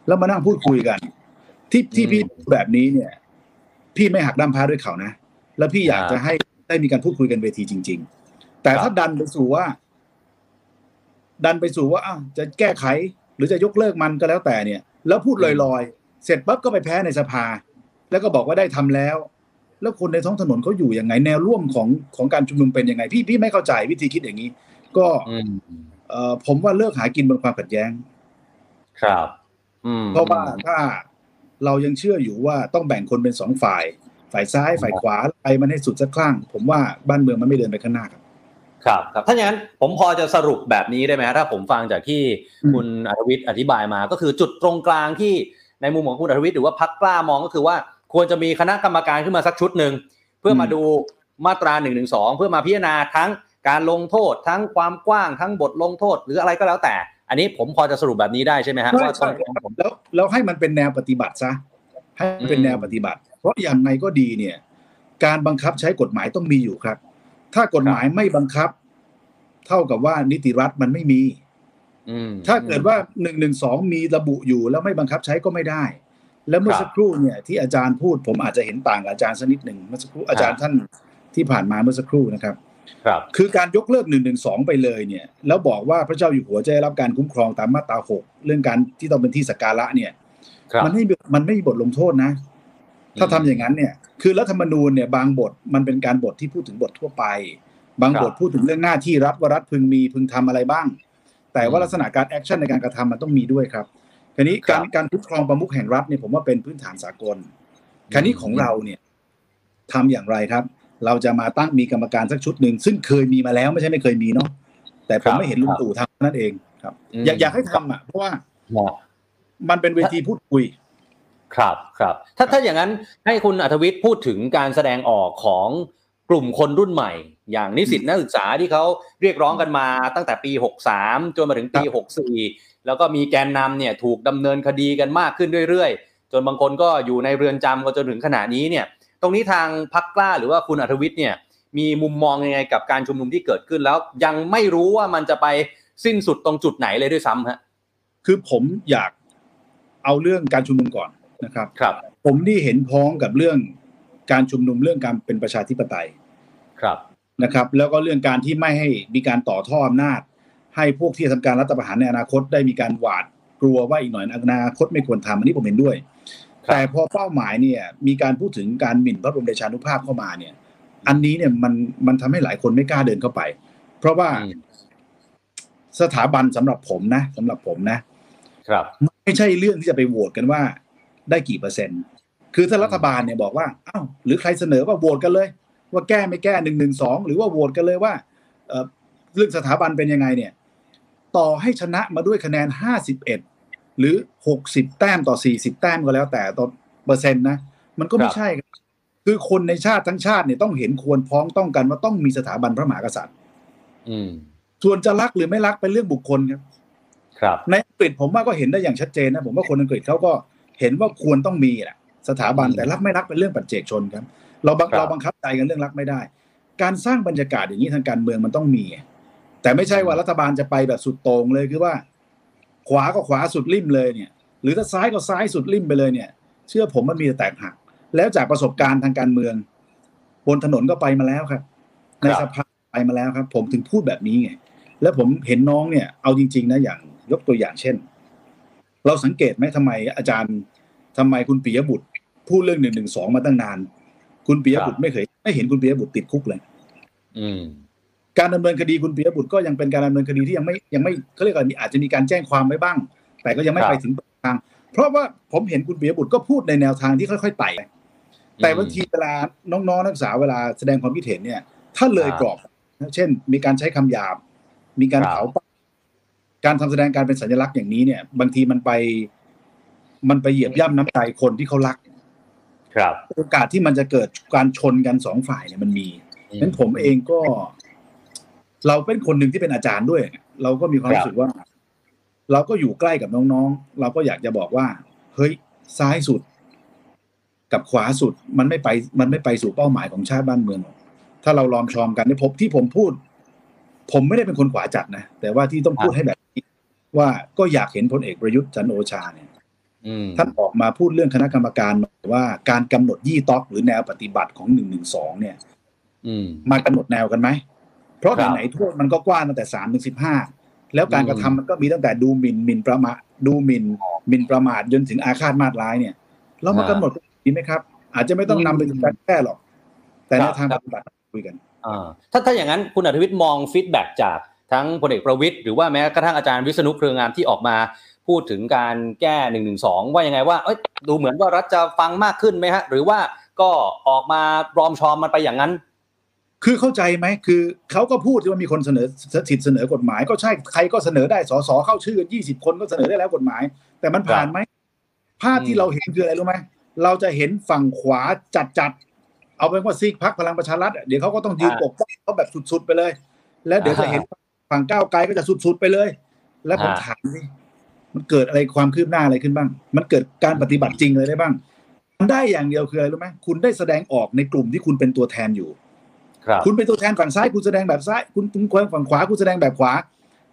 แล้วมานั่งพูดคุยกัน ที่ที่พี่พูดแบบนี้เนี่ย พี่ไม่หักด้ามพร้าด้วยเขานะแล้วพี่อยากจะให้ ได้มีการพูดคุยกันเวทีจริง ๆ แต่ถ้าดันไปสู่ว่า ดันไปสู่ว่าอ้าวจะแก้ไข หรือจะยกเลิกมันก็แล้วแต่เนี่ย แล้วพูดลอยๆ เสร็จปั๊บก็ไปแพ้ในสภา แล้วก็บอกว่าได้ทำแล้ว แล้วคนในท้องถนนเขาอยู่ยังไง แนวร่วมของของการชุมนุมเป็นยังไง พี่พี่ไม่เข้าใจวิธีคิดอย่างนี้ ก็อืมเอ่อผมว่าเลิกหากินบนความขัดแย้ง ครับอืมเพราะว่าถ้าเรายังเชื่ออยู่ว่าต้องแบ่งคนเป็นสองฝ่าย ฝ่ายซ้ายฝ่ายขวาไปมันให้สุดสักครั้งผมว่าบ้านเมืองมันไม่เดินไปข้างหน้าครับครับครับถ้าอย่างนั้นผมพอจะสรุปแบบนี้ได้ไหมฮะถ้าผมฟังจากที่อืมคุณอัธวิทย์อธิบายมา ก็คือจุดตรงกลางที่ในมุมของคุณอัธวิทย์หรือว่าพักกล้ามองก็คือว่าควรจะมีคณะกรรมการขึ้นมาสักชุดหนึ่งเพื่อมาดูมาตรา1นึเพื่อมาพิจารณาทั้งการลงโทษทั้งความกว้างทั้งบทลงโทษ หรืออะไรก็แล้วแต่ อันนี้ผมพอจะสรุปแบบนี้ได้ใช่ไหมฮะใช่ว่าตรใช่งๆผมแล้วแล้วให้มันเป็นแนวปฏิบัติซะให้มันเป็นอืมแนวปฏิบัติ เพราะอย่างไงก็ดีเนี่ย การบังคับใช้กฎหมายต้องมีอยู่ครับ ถ้ากฎหมายไม่บังคับ เท่ากับว่านิติรัฐมันไม่มีอืมถ้าเกิดว่าหนึ่งหนึ่งสองมีระบุอยู่แล้วไม่บังคับใช้ก็ไม่ได้ แล้วเมื่อครับสักครู่เนี่ย ที่อาจารย์พูดผมอาจจะเห็นต่างกับอาจารย์สักนิดหนึ่งเมื่อสักครู่อาจารย์ท่านที่ผ่านมาเมื่อสักครู่นะครับ ครับ คือการยกเลิกหนึ่งหนึ่งสองไปเลยเนี่ย แล้วบอกว่าพระเจ้าอยู่หัวจะได้รับการคุ้มครองตามมาตราหกเรื่องการที่ต้องเป็นที่สักการะเนี่ยครับมันไม่มีมันไม่มีบทลงโทษนะ ถ้าทำอย่างนั้นเนี่ย คือรัฐธรรมนูญเนี่ยบางบทมันเป็นการบทที่พูดถึงบททั่วไป บางครับบทพูดถึงเรื่องหน้าที่รัฐว่ารัฐพึงมีพึงทำอะไรบ้าง แต่ว่าอืมลักษณะการ action ในการกระทำมันต้องมีด้วยครับคราวนี้ครักาบรการคุ้มครองประมุขแห่งรัฐเนี่ยผมว่าเป็นพื้นฐานสากลคราวนี้ของเราเนี่ยทำอย่างไรครับ เราจะมาตั้งมีกรรมการสักชุดหนึ่งซึ่งเคยมีมาแล้วไม่ใช่ไม่เคยมีเนาะแต่ผมไม่เห็นลุงตู่ทำนั่นเองครับอืมอยากอยากให้ทำอะเพราะว่าเหมาะมันเป็นเวทีพูดคุย ครับครับถ้าถ้าอย่างนั้นให้คุณอัธวิทย์พูดถึงการแสดงออกของกลุ่มคนรุ่นใหม่ อย่างนิสิตนักศึกษาที่เขาเรียกร้องกันมาตั้งแต่ปี 63 จนมาถึงปี 64 แล้วก็มีแกนนำเนี่ยถูกดำเนินคดีกันมากขึ้นเรื่อยๆ จนบางคนก็อยู่ในเรือนจำก็จนถึงขณะนี้เนี่ยตรงนี้ทางพักกล้าหรือว่าคุณอัธวิทย์เนี่ยมีมุมมองยังไงกับการชุมนุมที่เกิดขึ้นแล้ว ยังไม่รู้ว่ามันจะไปสิ้นสุดตรงจุดไหนเลยด้วยซ้ำฮะคือผมอยากเอาเรื่องการชุมนุมก่อน นะครับครับ ผมนี่เห็นพ้องกับเรื่องการชุมนุมเรื่องการเป็นประชาธิปไตยครับนะครับ แล้วก็เรื่องการที่ไม่ให้มีการต่อท่ออำนาจ ให้พวกที่ทำการรัฐประหารในอนาคตได้มีการหวาดกลัวว่าอีกหน่อยอนาคตไม่ควรทำอันนี้ผมเห็นด้วยครับแต่พอเป้าหมายเนี่ย มีการพูดถึงการหมิ่นพระบรมเดชานุภาพเข้ามาเนี่ย อันนี้เนี่ยมันมันทำให้หลายคนไม่กล้าเดินเข้าไป เพราะว่าอืมสถาบันสำหรับผมนะสำหรับผมนะครับ ไม่ใช่เรื่องที่จะไปโหวตกันว่า ได้กี่เปอร์เซ็นต์ คือถ้ารัฐบาลเนี่ยบอกว่าอ้าวหรือใครเสนอว่าโหวตกันเลย ว่าแก้ไม่แก้หนึ่งหนึ่งสองหรือว่าโหวตกันเลยว่าเอ่อเรื่องสถาบันเป็นยังไงเนี่ย ต่อให้ชนะมาด้วยคะแนนห้าสิบเอ็ดหรือหกสิบแต้มต่อสี่สิบแต้มก็แล้วแต่ต่อเปอร์เซ็นต์นะ มันก็ไม่ใช่ครับคือคนในชาติทั้งชาติเนี่ยต้องเห็นควรพ้องต้องกันว่าต้องมีสถาบันพระมหากษัตริย์ อืมส่วนจะรักหรือไม่รักเป็นเรื่องบุคคลครับ ครับ ในอังกฤษผมว่าก็เห็นได้อย่างชัดเจนนะ ผมว่าคนอังกฤษเขาก็ เห็นว่าควรต้องมีแหละสถาบันอืมแต่รักไม่รักเป็นเรื่องปัจเจกชนครับ เราบังครับเราบังคับใจกันเรื่องรักไม่ได้ การสร้างบรรยากาศอย่างนี้ทางการเมืองมันต้องมี แต่ไม่ใช่ว่ารัฐบาลจะไปแบบสุดโต่งเลยคือว่า ขวาก็ขวาสุดริมเลยเนี่ย หรือถ้าซ้ายก็ซ้ายสุดริมไปเลยเนี่ย เชื่อผมมันมีแต่แตกหัก แล้วจากประสบการณ์ทางการเมือง บนถนนก็ไปมาแล้วครับ ในสภาไปมาแล้วครับ ผมถึงพูดแบบนี้ไงแล้วผมเห็นน้องเนี่ยเอาจริง ๆ นะอย่างยกตัวอย่างเช่น เราสังเกตไหมทำไมอาจารย์ ทำไมคุณปิยบุตรพูดเรื่องหนึ่งหนึ่งสองมาตั้งนาน คุณปิยบุตรไม่เคย ไม่เห็นคุณปิยบุตรติดคุกเลย อืมการดำเนินคดีคุณปิยบุตรก็ยังเป็นการดำเนินคดีที่ยังไม่ยังไม่เขาเรียกว่ามีอาจจะมีการแจ้งความไว้บ้าง แต่ก็ยังไม่ครับไปถึงปลายทาง เพราะว่าผมเห็นคุณปิยบุตรก็พูดในแนวทางที่ค่อยๆไต่แต่บางทีเวลาน้องๆนักศึกษาเวลาแสดงความคิดเห็นเนี่ย ถ้าเลยกรอบ เช่น มีการใช้คำหยาบ มีการครับเผาป้ายการทำแสดงการเป็นสัญลักษณ์อย่างนี้เนี่ย บางทีมันไป มันไปเหยียบย่ำน้ำใจคนที่เขารัก ครับ โอกาสที่มันจะเกิดการชนกันสองฝ่ายเนี่ยมันมีอืมนั้นผมเองก็ เราเป็นคนหนึ่งที่เป็นอาจารย์ด้วย เราก็มีความครับรู้สึกว่า เราก็อยู่ใกล้กับน้องๆ เราก็อยากจะบอกว่า เฮ้ยซ้ายสุด กับขวาสุดมันไม่ไป มันไม่ไปสู่เป้าหมายของชาติบ้านเมืองหรอกถ้าเราลอมชอมกันในผมที่ผมพูด ผมไม่ได้เป็นคนขวาจัดนะแต่ว่าที่ต้องพูดให้แบบนี้ว่าก็อยากเห็นพลเอกประยุทธ์จันทร์โอชาเนี่ยอืม ท่านออกมาพูดเรื่องคณะกรรมการหน่อยว่าการกำหนดยี่ต็อกหรือแนวปฏิบัติของหนึ่งหนึ่งสองเนี่ยอืมมากำหนดแนวกันไหม เพราะครับไหนๆโทษมันก็กว้างตั้งแต่สามถึงสิบห้าแล้วการอืมกระทำมันก็มีตั้งแต่ดูหมิ่นหมิ่นประมาทดูหมิ่นหมิ่นประมาทจนถึงอาฆาตมาตร้ายเนี่ยเรามากำหนดดีไหมครับ อาจจะไม่ต้องนำไปถึงการแก้หรอก แต่ในทางปฏิบัติคุยกันอ่าถ้าถ้าอย่างนั้นคุณอัธวิทย์มองฟีดแบ็กจากทั้งพลเอกประวิทย์หรือว่าแม้กระทั่งอาจารย์วิษณุเครืองามที่ออกมา พูดถึงการแก้หนึ่งหนึ่งสองว่ายังไงว่าเอ้ยดูเหมือนว่ารัฐจะฟังมากขึ้นไหมฮะ หรือว่าก็ออกมารอมชอมมันไปอย่างนั้น คือเข้าใจไหมคือเขาก็พูดว่ามีคนเสนอสิทธิ์เสนอกฎหมาย ก็ใช่ใครก็เสนอได้สสเข้าชื่อกันยี่สิบคนก็เสนอได้แล้วกฎหมาย แต่มันผ่านไหมภาพที่เราเห็นคืออะไรรู้ไหมเราจะเห็นฝั่งขวาจัดจัดๆเอาเป็นว่าซีกพักพลังประชารัฐอะเดี๋ยวเขาก็ต้องยืนอ่าปกป้องเขาแบบสุดๆไปเลย แล้วเดี๋ยวจะเห็นฝั่งก้าวไกลก็จะสุดๆไปเลย แล้วผมอ่าถามสิ มันเกิดอะไรความคืบหน้าอะไรขึ้นบ้าง มันเกิดการปฏิบัติจริงเลยได้บ้างมันได้อย่างเดียวคืออะไรรู้ไหมคุณได้แสดงออกในกลุ่มที่คุณเป็นตัวแทนอยู่ ครับ คุณเป็นตัวแทนฝั่งซ้ายคุณแสดงแบบซ้าย คุณคุณฝั่งขวาคุณแสดงแบบขวา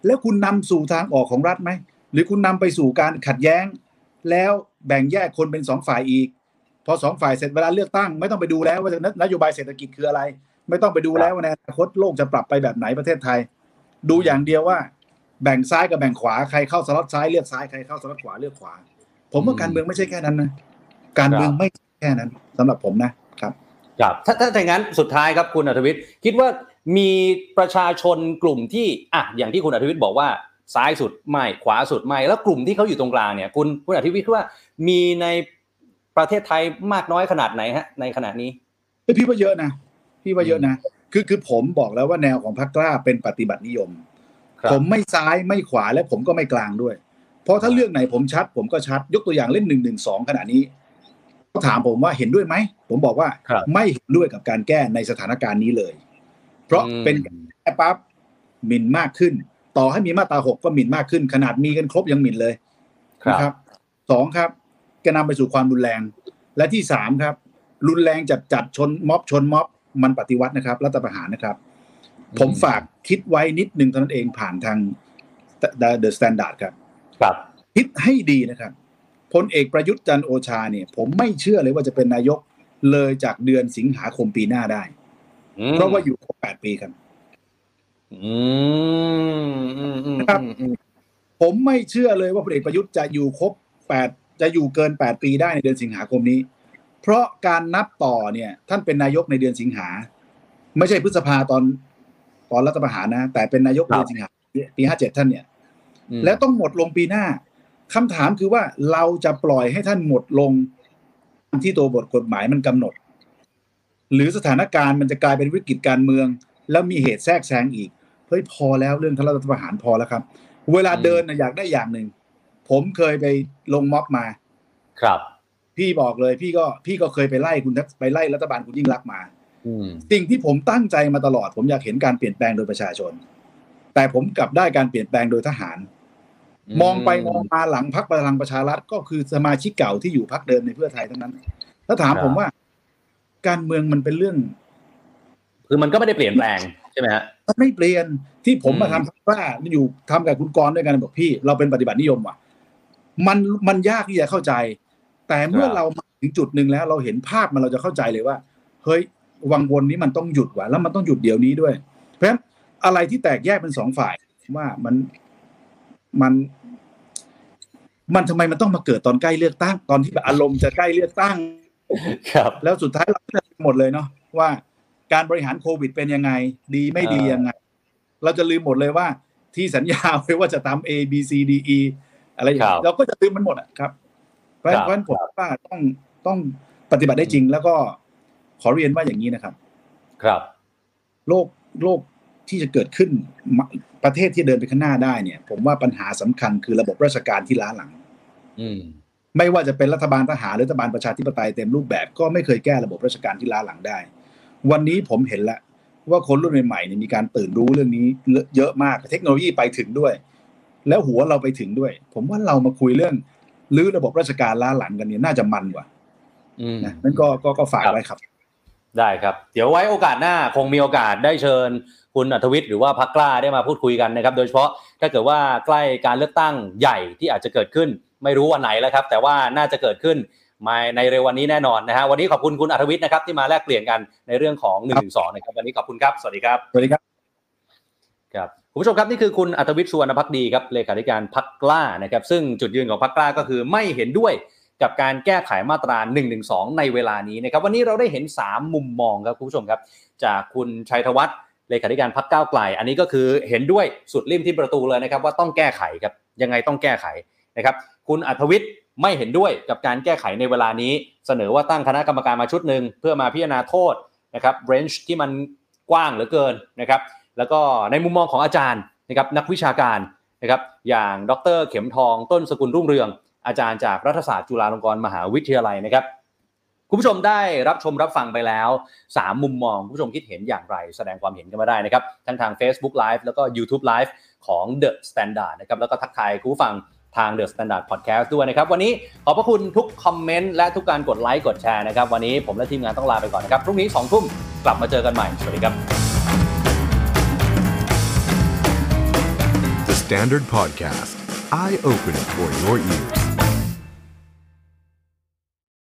แล้วคุณนำสู่ทางออกของรัฐไหมหรือคุณนำไปสู่การขัดแย้ง แล้วแบ่งแยกคนเป็นสองฝ่ายอีก พอสองฝ่ายเสร็จเวลาเลือกตั้ง ไม่ต้องไปดูแล้วว่านโยบายเศรษฐกิจคืออะไร ไม่ต้องไปดูแล้วว่าในอนาคตโลกจะปรับไปแบบไหนประเทศไทย ดูอย่างเดียวว่า แบ่งซ้ายกับแบ่งขวาใครเข้าสล็อตซ้ายเลือกซ้ายใครเข้าสล็อตขวาเลือกขวา ผมว่าการเมืองไม่ใช่แค่นั้นนะการเมืองไม่ใช่แค่นั้นสำหรับผมนะครับครับถ้าถ้าอย่างนั้นสุดท้ายครับคุณอัธวิทย์คิดว่ามีประชาชนกลุ่มที่อะอย่างที่คุณอัธวิทย์บอกว่าซ้ายสุดไม่ขวาสุดไม่แล้วกลุ่มที่เขาอยู่ตรงกลางเนี่ย คุณคุณอัธวิทย์คิดว่ามีในประเทศไทยมากน้อยขนาดไหนฮะ ในขณะนี้เอ้ยพี่ว่าเยอะนะพี่ว่าเยอะนะคือคือผมบอกแล้วว่าแนวของพรรคกล้าเป็นปฏิบัตินิยมครับ ผมไม่ซ้ายไม่ขวาและผมก็ไม่กลางด้วย เพราะถ้าเรื่องไหนผมชัด ผมก็ชัด ยกตัวอย่างเล่นหนึ่งหนึ่งสองขณะนี้ถามผมว่าเห็นด้วยไหม ผมบอกว่าครับไม่เห็นด้วยกับการแก้ในสถานการณ์นี้เลย เพราะอืมเป็นแก้ปั๊บหมิ่นมากขึ้น ต่อให้มีมาตราหกก็หมิ่นมากขึ้น ขนาดมีกันครบยังหมิ่นเลยครับนะครับสองครับจะนำไปสู่ความรุนแรง และที่สามครับ รุนแรงจัดจัดชนม็อบชนม็อบมันปฏิวัตินะครับ รัฐประหารนะครับ ผมฝากคิดไว้นิดนึงเท่านั้นเองผ่านทาง The Standard ครับ ครับ คิดให้ดีนะครับพลเอกประยุทธ์จันทร์โอชาเนี่ย ผมไม่เชื่อเลยว่าจะเป็นนายกเลยจากเดือนสิงหาคมปีหน้าได้อืมเพราะว่าอยู่ครบแปดปีครับอืมอืมอืมครับอืมอืมผมไม่เชื่อเลยว่าพลเอกประยุทธ์จะอยู่ครบแปดจะอยู่เกินแปดปีได้ในเดือนสิงหาคมนี้ เพราะการนับต่อเนี่ย ท่านเป็นนายกในเดือนสิงหา ไม่ใช่พฤษภาตอน ตอนรัฐประหารนะ แต่เป็นนายกเดือนสิงหาปีห้าเจ็ดท่านเนี่ยอืมแล้วต้องหมดลงปีหน้าคำถามคือว่าเราจะปล่อยให้ท่านหมดลงที่ตัวบทกฎหมายมันกำหนด หรือสถานการณ์มันจะกลายเป็นวิกฤตการเมือง แล้วมีเหตุแทรกแซงอีกเฮ้ยพอแล้วเรื่องทางรัฐประหารพอแล้วครับ เวลาเดินน่ะอยากได้อย่างหนึ่งผมเคยไปลงม็อบมา ครับ พี่บอกเลย พี่ก็พี่ก็เคยไปไล่คุณทักไปไล่รัฐบาลคุณยิ่งรักษณ์มาอืม สิ่งที่ผมตั้งใจมาตลอด ผมอยากเห็นการเปลี่ยนแปลงโดยประชาชน แต่ผมกลับได้การเปลี่ยนแปลงโดยทหาร มองไปมองมาหลังพักพลังประชารัฐก็คือสมาชิกเก่าที่อยู่พักเดิมในเพื่อไทยทั้งนั้นถ้าถามผมว่า การเมืองมันเป็นเรื่อง คือมันก็ไม่ได้เปลี่ยนแปลงใช่ไหมฮะมันไม่เปลี่ยนที่ผมมาอืทำมพักกล้าอยู่ทำกับคุณกรณ์ด้วยกันบอกพี่ เราเป็นปฏิบัตินิยมว่ะมันมันยากที่จะเข้าใจ แต่เมื่อเรามาถึงจุดหนึ่งแล้ว เราเห็นภาพมันเราจะเข้าใจเลยว่า เฮ้ย วังวนนี้มันต้องหยุดว่ะแล้วมันต้องหยุดเดี๋ยวนี้ด้วย เพราะฉะนั้นอะไรที่แตกแยกเป็นสองฝ่ายว่ามันมันมันทำไมมันต้องมาเกิดตอนใกล้เลือกตั้ง ตอนที่แบบอารมณ์จะใกล้เลือกตั้ง ครับ แล้วสุดท้ายเราจะลืมหมดเลยเนาะว่าการบริหารโควิดเป็นยังไง ดีไม่ดีอ่ายัยังไง เราจะลืมหมดเลยว่า ที่สัญญาไว้ว่าจะทำ A B C D E อะไรอย่างครัเงี้บยเราก็จะลืมมันหมดอะครับเพราะฉะครันั้นบเพราะฉะนั้นผมว่าต้องต้องปฏิบัติได้จริงแล้วก็ ขอเรียนว่าอย่างนี้นะครับ ครับโลกโลกที่จะเกิดขึ้นมประเทศที่เดินไปข้างหน้าได้เนี่ย ผมว่าปัญหาสำคัญคือระบบราชการที่ล้าหลัง อืมไม่ว่าจะเป็นรัฐบาลทหารหรือรัฐบาลประชาธิปไตยเต็มรูปแบบก็ไม่เคยแก้ระบบราชการที่ล้าหลังได้ วันนี้ผมเห็นแล้วว่าคนรุ่นใหม่ๆเนี่ยมีการตื่นรู้เรื่องนี้เยอะมากเทคโนโลยีไปถึงด้วย แล้วหัวเราไปถึงด้วย ผมว่าเรามาคุยเรื่องรื้อระบบราชการล้าหลังกันเนี่ยน่าจะมันกว่าอืมนะนั่นก็ก็ก็ฝากไว้ครับ ได้ครับ เดี๋ยวไว้โอกาสหน้าคงมีโอกาสได้เชิญ คุณอัธวิทย์หรือว่าพักกล้าได้มาพูดคุยกันนะครับ โดยเฉพาะถ้าเกิดว่าใกล้การเลือกตั้งใหญ่ที่อาจจะเกิดขึ้น ไม่รู้วันไหนแล้วครับ แต่ว่าน่าจะเกิดขึ้นมาในเร็ววันนี้แน่นอนนะฮะวันนี้ขอบคุณคุณอัธวิทย์นะครับที่มาแลกเปลี่ยนกันในเรื่องของ1นึนะครับวันนี้ขอบคุณครับสวัสดีครับสวัสดีครับครับคุณผู้ชมครับนี่คือคุณอัตวิทย์สุวรรณพักดีครับเลขาธิการพักกล้านะครับ ซึ่งจุดยืนของพักกล้าก็คือไม่เห็นด้วย กับการแก้ไขมาตรา1นึในเวลานี้นะครับวันนี้เราได้เห็น 3 มุมมองครับคุณผู้ชมครับจากคุณชัยธวัฒน์เลขาธิการพักก้าวไกล อันนี้ก็คือเห็นด้วยสุดริมที่ประตูเลยนะครับว่าต้องแก้ไขครับยังไงต้องแก้ไขนะครับคุณอัธวิทย์ไม่เห็นด้วยกับการแก้ไขในเวลานี้ เสนอว่าตั้งคณะกรรมการมาชุดหนึ่งเพื่อมาพิจารณาโทษนะครับเรนจ์ที่มันกว้างเหลือเกินนะครับแล้วก็ในมุมมองของอาจารย์นะครับนักวิชาการนะครับอย่างดร เข็มทองต้นสกุลรุ่งเรือง อาจารย์จากรัฐศาสตร์จุฬาลงกรณ์มหาวิทยาลัยนะครับ คุณผู้ชมได้รับชมรับฟังไปแล้ว 3 มุมมอง คุณผู้ชมคิดเห็นอย่างไร แสดงความเห็นกันมาได้นะครับ ทั้งทาง Facebook Live แล้วก็ YouTube Live ของ The Standard นะครับ แล้วก็ทักทายคุณผู้ฟังทาง The Standard Podcast ด้วยนะครับ วันนี้ขอบพระคุณทุกคอมเมนต์และทุกการกดไลค์กดแชร์นะครับ วันนี้ผมและทีมงานต้องลาไปก่อนนะครับ พรุ่งนี้2ทุ่มกลับมาเจอกันใหม่ สวัสดีครับ The Standard Podcast, eye Open for your ears.